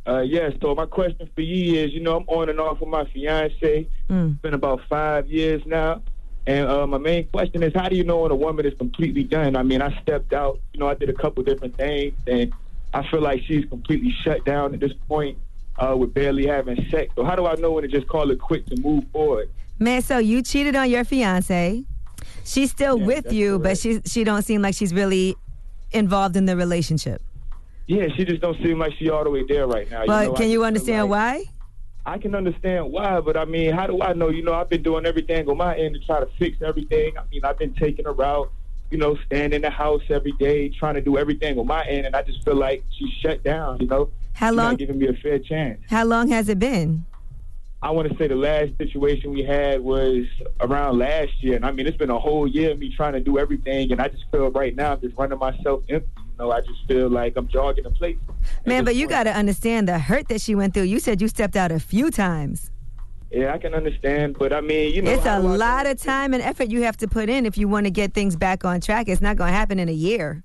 Uh, yes, so my question for you is, you know, I'm on and off with my fiance. Mm. It's been about five years now. And uh, my main question is, how do you know when a woman is completely done? I mean, I stepped out, you know, I did a couple different things, and I feel like she's completely shut down at this point uh, with barely having sex. So how do I know when to just call it quit to move forward? Man, so you cheated on your fiance. She's still with that's you, but she she don't seem like she's really involved in the relationship. Yeah, she just don't seem like she all the way there right now. Well, know, I can you understand like- why? I can understand why, but I mean, how do I know? You know, I've been doing everything on my end to try to fix everything. I mean, I've been taking her out, you know, staying in the house every day, trying to do everything on my end, and I just feel like she's shut down. You know, How She's long- Not giving me a fair chance. How long has it been? I want to say the last situation we had was around last year, and I mean, it's been a whole year of me trying to do everything, and I just feel right now I'm just running myself empty. Know, I just feel like I'm jogging in place. Man, but you got to understand the hurt that she went through. You said you stepped out a few times. Yeah, I can understand, but I mean, you know, it's a lot of time and effort you have to put in if you want to get things back on track. It's not going to happen in a year.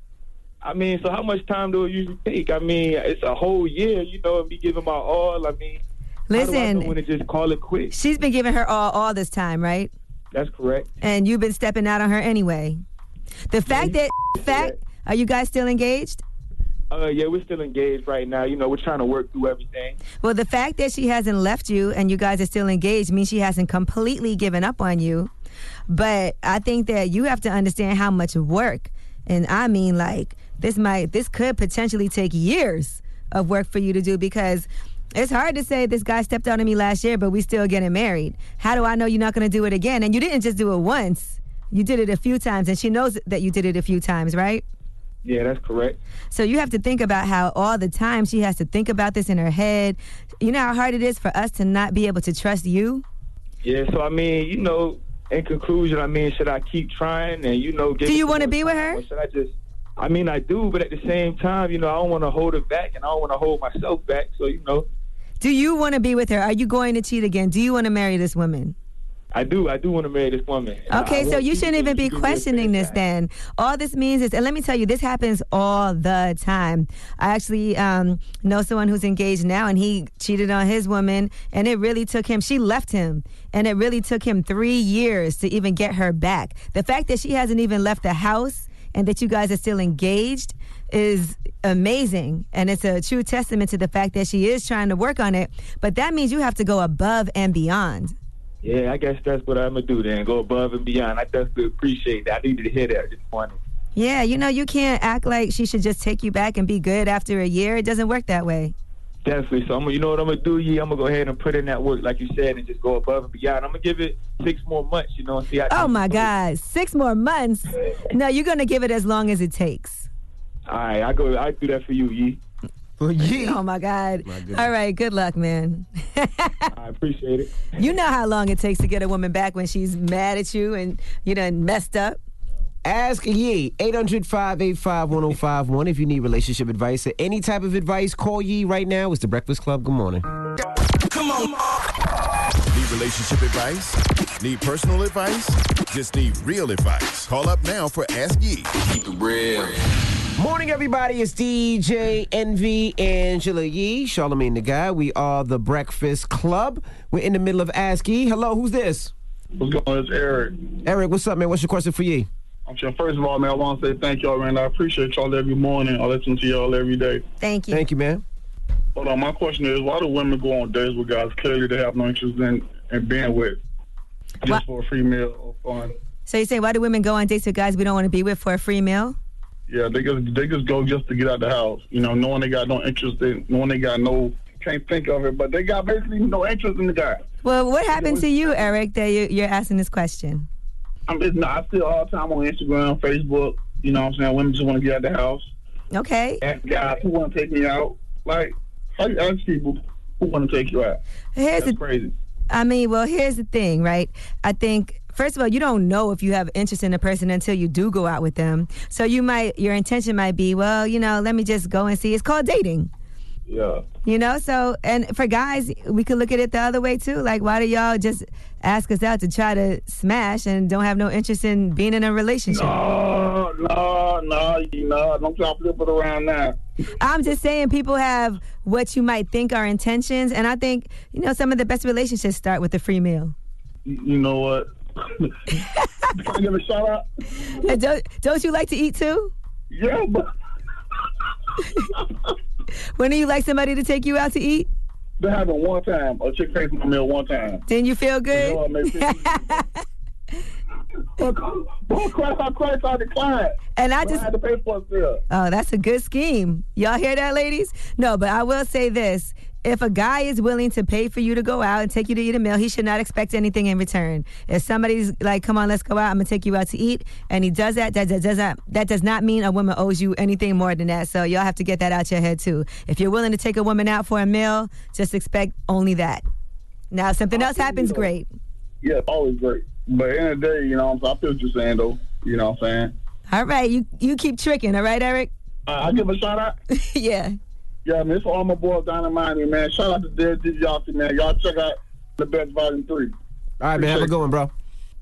I mean, so how much time do it usually take? I mean, it's a whole year, you know, me giving my all. I mean, do I Listen. know to just call it quits? She's been giving her all all this time, right? That's correct. And you've been stepping out on her anyway. The fact that fact are you guys still engaged? Uh, yeah, we're still engaged right now. You know, we're trying to work through everything. Well, the fact that she hasn't left you and you guys are still engaged means she hasn't completely given up on you. But I think that you have to understand how much work, and I mean like this might this could potentially take years of work for you to do because it's hard to say this guy stepped out on me last year, but we still getting married. How do I know you're not going to do it again? And you didn't just do it once. You did it a few times, and she knows that you did it a few times, right? Yeah, that's correct. So you have to think about how all the time she has to think about this in her head. You know how hard it is for us to not be able to trust you? Yeah, so I mean, you know, in conclusion, I mean, should I keep trying and you know? Do you wanna be with her? Or should I just? I mean, I do, but at the same time, you know, I don't want to hold it back, and I don't want to hold myself back. So you know, Do you want to be with her? Are you going to cheat again? Do you want to marry this woman? I do. I do want to marry this woman. Okay, I so you shouldn't even be questioning this then. All this means is, and let me tell you, this happens all the time. I actually um, know someone who's engaged now, and he cheated on his woman, and it really took him, she left him, and it really took him three years to even get her back. The fact that she hasn't even left the house and that you guys are still engaged is amazing. And it's a true testament to the fact that she is trying to work on it. But that means you have to go above and beyond. Yeah, I guess that's what I'm gonna do then. Go above and beyond. I definitely appreciate that. I needed to hear that this morning. Yeah, you know, you can't act like she should just take you back and be good after a year. It doesn't work that way. Definitely. So I'm gonna, you know what I'm gonna do? Yeah, I'm gonna go ahead and put in that work, like you said, and just go above and beyond. I'm gonna give it six more months, you know, and see how. Oh my God, six more months? No, you're to give it as long as it takes. All right, I go. I do that for you, Yee. [LAUGHS] For Yee. Oh my God. goodness. All right, good luck, man. I appreciate it. [LAUGHS] You know how long it takes to get a woman back when she's mad at you and you done messed up. Ask Yee, 800 585 1051. If you need relationship advice or any type of advice, call Yee right now. It's The Breakfast Club. Good morning. Come on. Need relationship advice? Need personal advice? Just need real advice. Call up now for Ask Yee. Keep it real. Morning, everybody. It's DJ Envy Angela Yee, Charlamagne the Guy. We are The Breakfast Club. We're in the middle of Ask Yee. Hello, who's this? What's going on? It's Eric. Eric, what's up, man? What's your question for you? I'm sure, first of all, man, I want to say thank y'all, man. I appreciate y'all every morning. I listen to y'all every day. Thank you. Thank you, man. Hold on. My question is, why do women go on dates with guys clearly they have no interest in, in being with? Just What? for a free meal or fun. So you say, why do women go on dates with guys we don't want to be with for a free meal? Yeah, they just they just go just to get out the house. You know, knowing they got no interest in, knowing they got no can't think of it, but they got basically no interest in the guy. Well, what happened to you, Eric, that you, you're asking this question? I'm just not. I see all the time on Instagram, Facebook. You know what I'm saying? Women just want to get out the house. Okay. Ask guys who want to take me out. Like, how you ask people who want to take you out? Here's That's the crazy. I mean, well, here's the thing, right? I think first of all, you don't know if you have interest in a person until you do go out with them. So you might, your intention might be, well, you know, let me just go and see. It's called dating. Yeah. You know, so and for guys, we could look at it the other way too. Like, why do y'all just ask us out to try to smash and don't have no interest in being in a relationship? No, no, no, you know, don't try to flip it around now. I'm just saying people have what you might think are intentions, and I think you know some of the best relationships start with a free meal. You you know what? Can I give a shout out? And don't don't you like to eat too? Yeah, but When do you like somebody to take you out to eat? that happened one time. A chick for my meal one time. Didn't you feel good? You know what, maybe- Boy, Christ, I Christ, I declined. And I just had to pay for it still. Oh, that's a good scheme. Y'all hear that, ladies? No, but I will say this. If a guy is willing to pay for you to go out and take you to eat a meal, he should not expect anything in return. If somebody's like, "Come on, let's go out. I'm gonna take you out to eat," and he does that, that, that does not that does not mean a woman owes you anything more than that. So y'all have to get that out your head too. If you're willing to take a woman out for a meal, just expect only that. Now, if something else happens, great. Yeah, always great. But in the end of the day, you know, I'm saying? I feel what you're saying, though. You know what I'm saying? All right, you you keep tricking. All right, Eric. Uh, I give a shout out. [LAUGHS] yeah. Yeah, man, it's for all my boys down in Miami, man. Shout out to Dead DiGianti, man. Y'all check out the best volume three. All right, man. Have a good one, bro.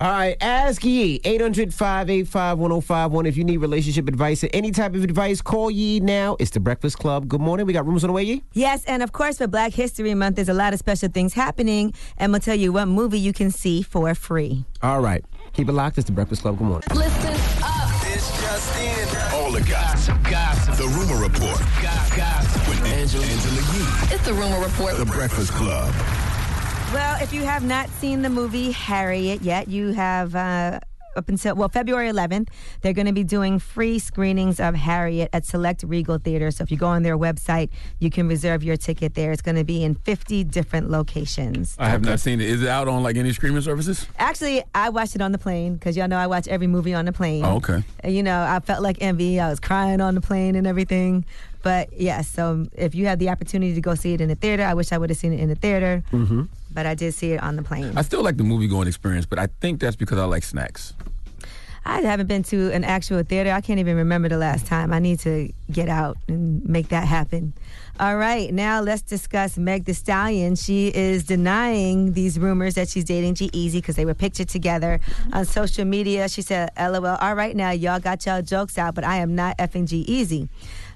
All right, ask Yee 800 585 1051. If you need relationship advice or any type of advice, call Yee now. It's the Breakfast Club. Good morning. We got rooms on the way, Yee? Yes, and of course, for Black History Month, there's a lot of special things happening, and we'll tell you what movie you can see for free. All right. Keep it locked. It's the Breakfast Club. Good morning. Listen up. It's just in. All the gossip. Gossip. The Rumor Report. Gossip. With Angela, Angela Yee. It's the Rumor Report. The Breakfast Club. Well, if you have not seen the movie Harriet yet, you have uh, up until well February 11th. They're going to be doing free screenings of Harriet at select Regal theaters. So if you go on their website, you can reserve your ticket there. It's going to be in 50 different locations. I have not seen it. Is it out on like any streaming services? Actually, I watched it on the plane because y'all know I watch every movie on the plane. Oh, okay. You know, I felt like envy. I was crying on the plane and everything. But yes, so if you have the opportunity to go see it in the theater, I wish I would have seen it in the theater. Mm-hmm. But I did see it on the plane. I still like the movie going experience, but I think that's because I like snacks. I haven't been to an actual theater. I can't even remember the last time. I need to get out and make that happen. All right, now let's discuss Meg The Stallion. She is denying these rumors that she's dating G-Eazy because they were pictured together on social media. She said, "LOL. All right, now y'all got y'all jokes out, but I am not effing G-Eazy."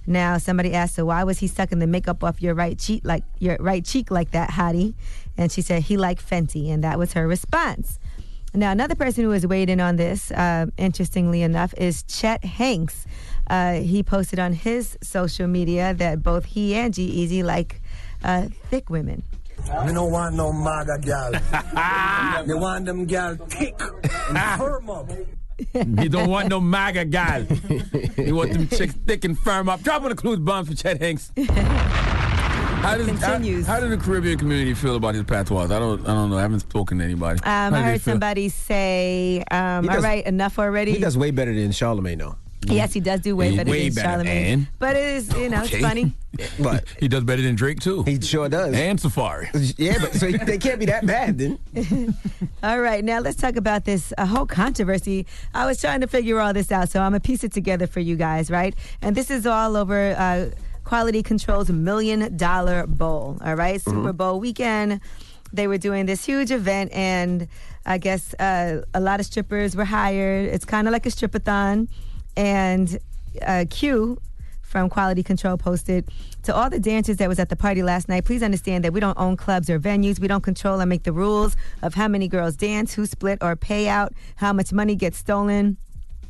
Now somebody asked her, "Why was he sucking the makeup off your right cheek like your right cheek like that, hottie?" And she said, "He liked Fenty," and that was her response. Now, another person who has weighed in on this, uh, interestingly enough, is Chet Hanks. Uh, he posted on his social media that both he and G-Eazy like uh, thick women. Me no want no MAGA gal. [LAUGHS] me want them gal thick and firm up. He don't want no MAGA guys. he want them chicks thick and firm up. Drop on the clues bombs for Chet Hanks. [LAUGHS] How does, Continues. How, how did the Caribbean community feel about his patois? I don't. I don't know. I haven't spoken to anybody. Um, I heard somebody say, um, He does- right, enough already." He does way better than Charlamagne, though. Yes, he does do way He- better way than better, Charlamagne. and? But it is, you know, Okay. it's funny. [LAUGHS] But he does better than Drake too. He sure does. And Safari. Yeah, but so they can't be that bad then. [LAUGHS] All right, now let's talk about this a whole controversy. I was trying to figure all this out, so I'm gonna piece it together for you guys, right? And this is all over uh, Quality Control's Million Dollar Bowl. All right? Super Bowl weekend. They were doing this huge event, and I guess uh, a lot of strippers were hired. It's kind of like a stripathon, and uh, Q from Quality Control posted to all the dancers that was at the party last night. Please understand that we don't own clubs or venues. We don't control or make the rules of how many girls dance, who split or pay out, how much money gets stolen.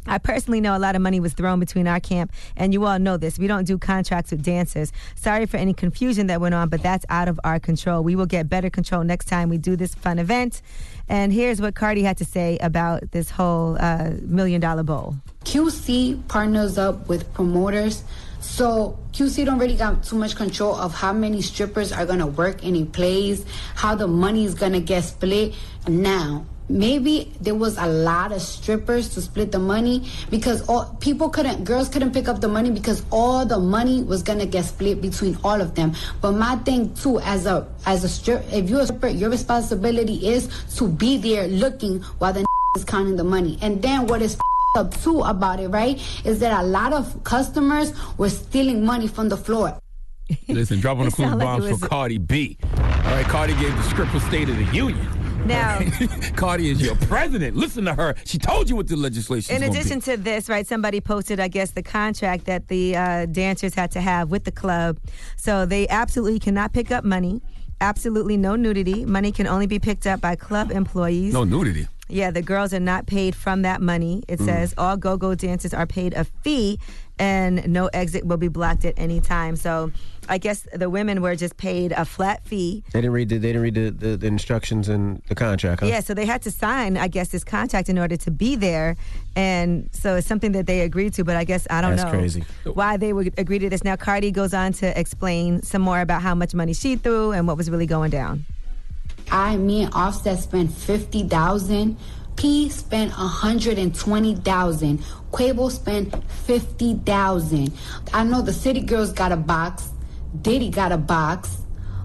I personally know a lot of money was thrown between our camp, and you all know this. We don't do contracts with dancers. Sorry for any confusion that went on, but that's out of our control. We will get better control next time we do this fun event. And here's what Cardi had to say about this whole uh, million dollar bowl. QC partners up with promoters. So QC don't really got too much control of how many strippers are gonna work in a place, how the money is gonna get split. Now, maybe there was a lot of strippers to split the money because all people couldn't girls couldn't pick up the money because all the money was gonna get split between all of them. But my thing too, as a as a strip if you're a stripper, your responsibility is to be there looking while the [LAUGHS] is counting the money. And then what is up too about it, right, is that a lot of customers were stealing money from the floor. Listen, drop on the It clue sound like bombs was- for Cardi B. All right, Cardi gave the script for State of the Union. Now, [LAUGHS] Cardi is your president. Listen to her. She told you what the legislation in addition be. to this, right, somebody posted, I guess, the contract that the uh, dancers had to have with the club. So they absolutely cannot pick up money. Absolutely no nudity. Money can only be picked up by club employees. No nudity. Yeah, the girls are not paid from that money. It Mm. says all go-go dancers are paid a fee and no exit will be blocked at any time. So I guess the women were just paid a flat fee. They didn't read the they didn't read the, the, the instructions in the contract. Huh? Yeah, so they had to sign, I guess, this contract in order to be there. And so it's something that they agreed to, but I guess I don't That's know crazy. why they would agree to this. Now, Cardi goes on to explain some more about how much money she threw and what was really going down. I, me and Offset spent 50000 P spent 120000 Quavo spent 50000 I know the City Girls got a box. Diddy got a box.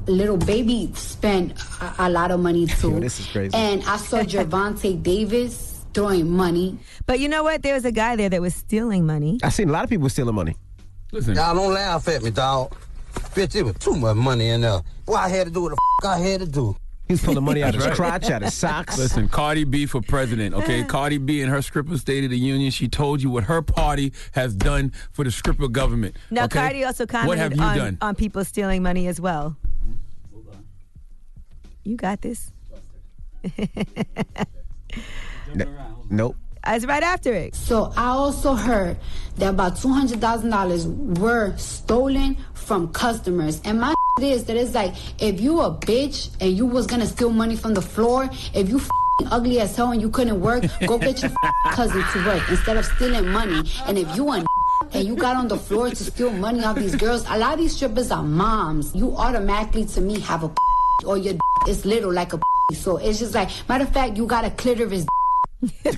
Lil Baby spent a, a lot of money [LAUGHS] too. Yo, this is crazy. And I saw [LAUGHS] Gervonta Davis throwing money. But you know what? There was a guy there that was stealing money. I seen a lot of people stealing money. Listen. Y'all don't laugh at me, dog. Bitch, it was too much money in there. What I had to do what the f- I had to do. He was pulling money out of [LAUGHS] his crotch, out of socks. Listen, Cardi B for president, okay? Cardi B in her script of State of the Union, she told you what her party has done for the Scripper government. Now, okay? Cardi also What have commented you on, done? on people stealing money as well. You got this. Nope. Uh, it's right after it. So I also heard that about two hundred thousand dollars were stolen from customers. And my is that it's like if you a bitch and you was gonna steal money from the floor, if you ugly as hell and you couldn't work, go get your [LAUGHS] cousin to work instead of stealing money. And if you a and you got on the floor to steal money off these girls, a lot of these strippers are moms. You automatically to me have a or your is little like a so it's just like matter of fact, you got a clitoris.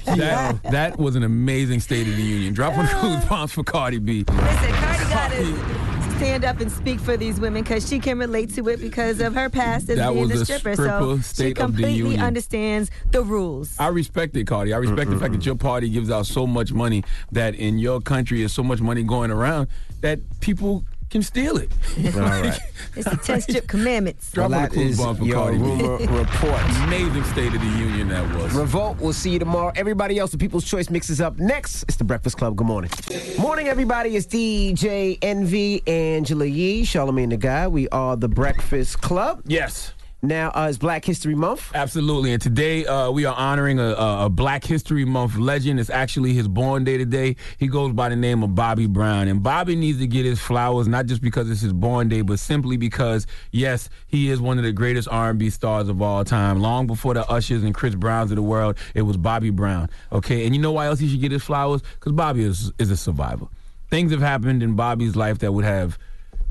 That, that was an amazing State of the Union. Drop on the clue bombs for Cardi B. Listen, Cardi got to stand up and speak for these women because she can relate to it because of her past as That being was a a stripper. stripper so she State of the completely Union. understands the rules. I respect it, Cardi. I respect the fact that your party gives out so much money that in your country is so much money going around that people can steal it. [LAUGHS] All right. It's the 10 strip commandments. Drop Well, on that the is your rumor report. Amazing State of the Union that was. Revolt, we'll see you tomorrow. Everybody else, the People's Choice mixes up next. It's the Breakfast Club. Good morning. Morning, everybody. It's DJ Envy, Angela Yee, Charlamagne the Guy. We are the Breakfast Club. Yes. Now uh, it's Black History Month. Absolutely. And today uh, we are honoring a, a, Black History Month legend. It's actually his born day today. He goes by the name of Bobby Brown. And Bobby needs to get his flowers, not just because it's his born day, but simply because, yes, he is one of the greatest R&B stars of all time. Long before the Ushers and Chris Browns of the world, it was Bobby Brown. Okay. And you know why else he should get his flowers? Because Bobby is, is a survivor. Things have happened in Bobby's life that would have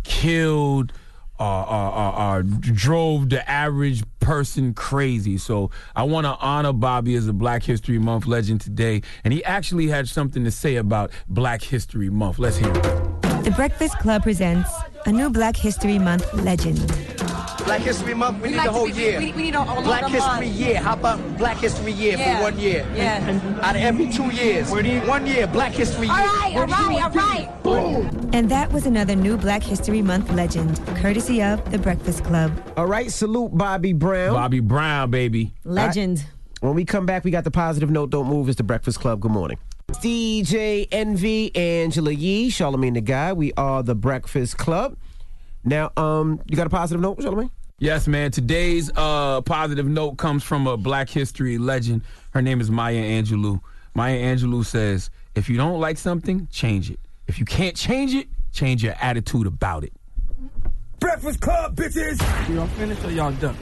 killed uh, uh, uh, uh, drove the average person crazy. So I want to honor Bobby as a Black History Month legend today. And he actually had something to say about Black History Month. Let's hear it. The Breakfast Club presents a new Black History Month legend. Black History Month, we, We need like the whole be- year. we- we need a- a lot Black of History month. Year. How about Black History Year Yeah. for one year? Yeah. Out of every two years. one year, Black History Year. All right, all right, all right. Boom. And that was another new Black History Month legend, courtesy of The Breakfast Club. All right, salute Bobby Brown. Bobby Brown, baby. Legend. When we come back, we got the positive note. Don't move. It's the Breakfast Club. Good morning. DJ Envy, Angela Yee, Charlamagne the Guy. We are the Breakfast Club. Now, um, you got a positive note, Charlamagne? Yes, man. Today's uh, positive note comes from a Black History legend. Her name is Maya Angelou. Maya Angelou says, if you don't like something, change it. If you can't change it, change your attitude about it. Breakfast Club, bitches. Y'all finished or y'all done?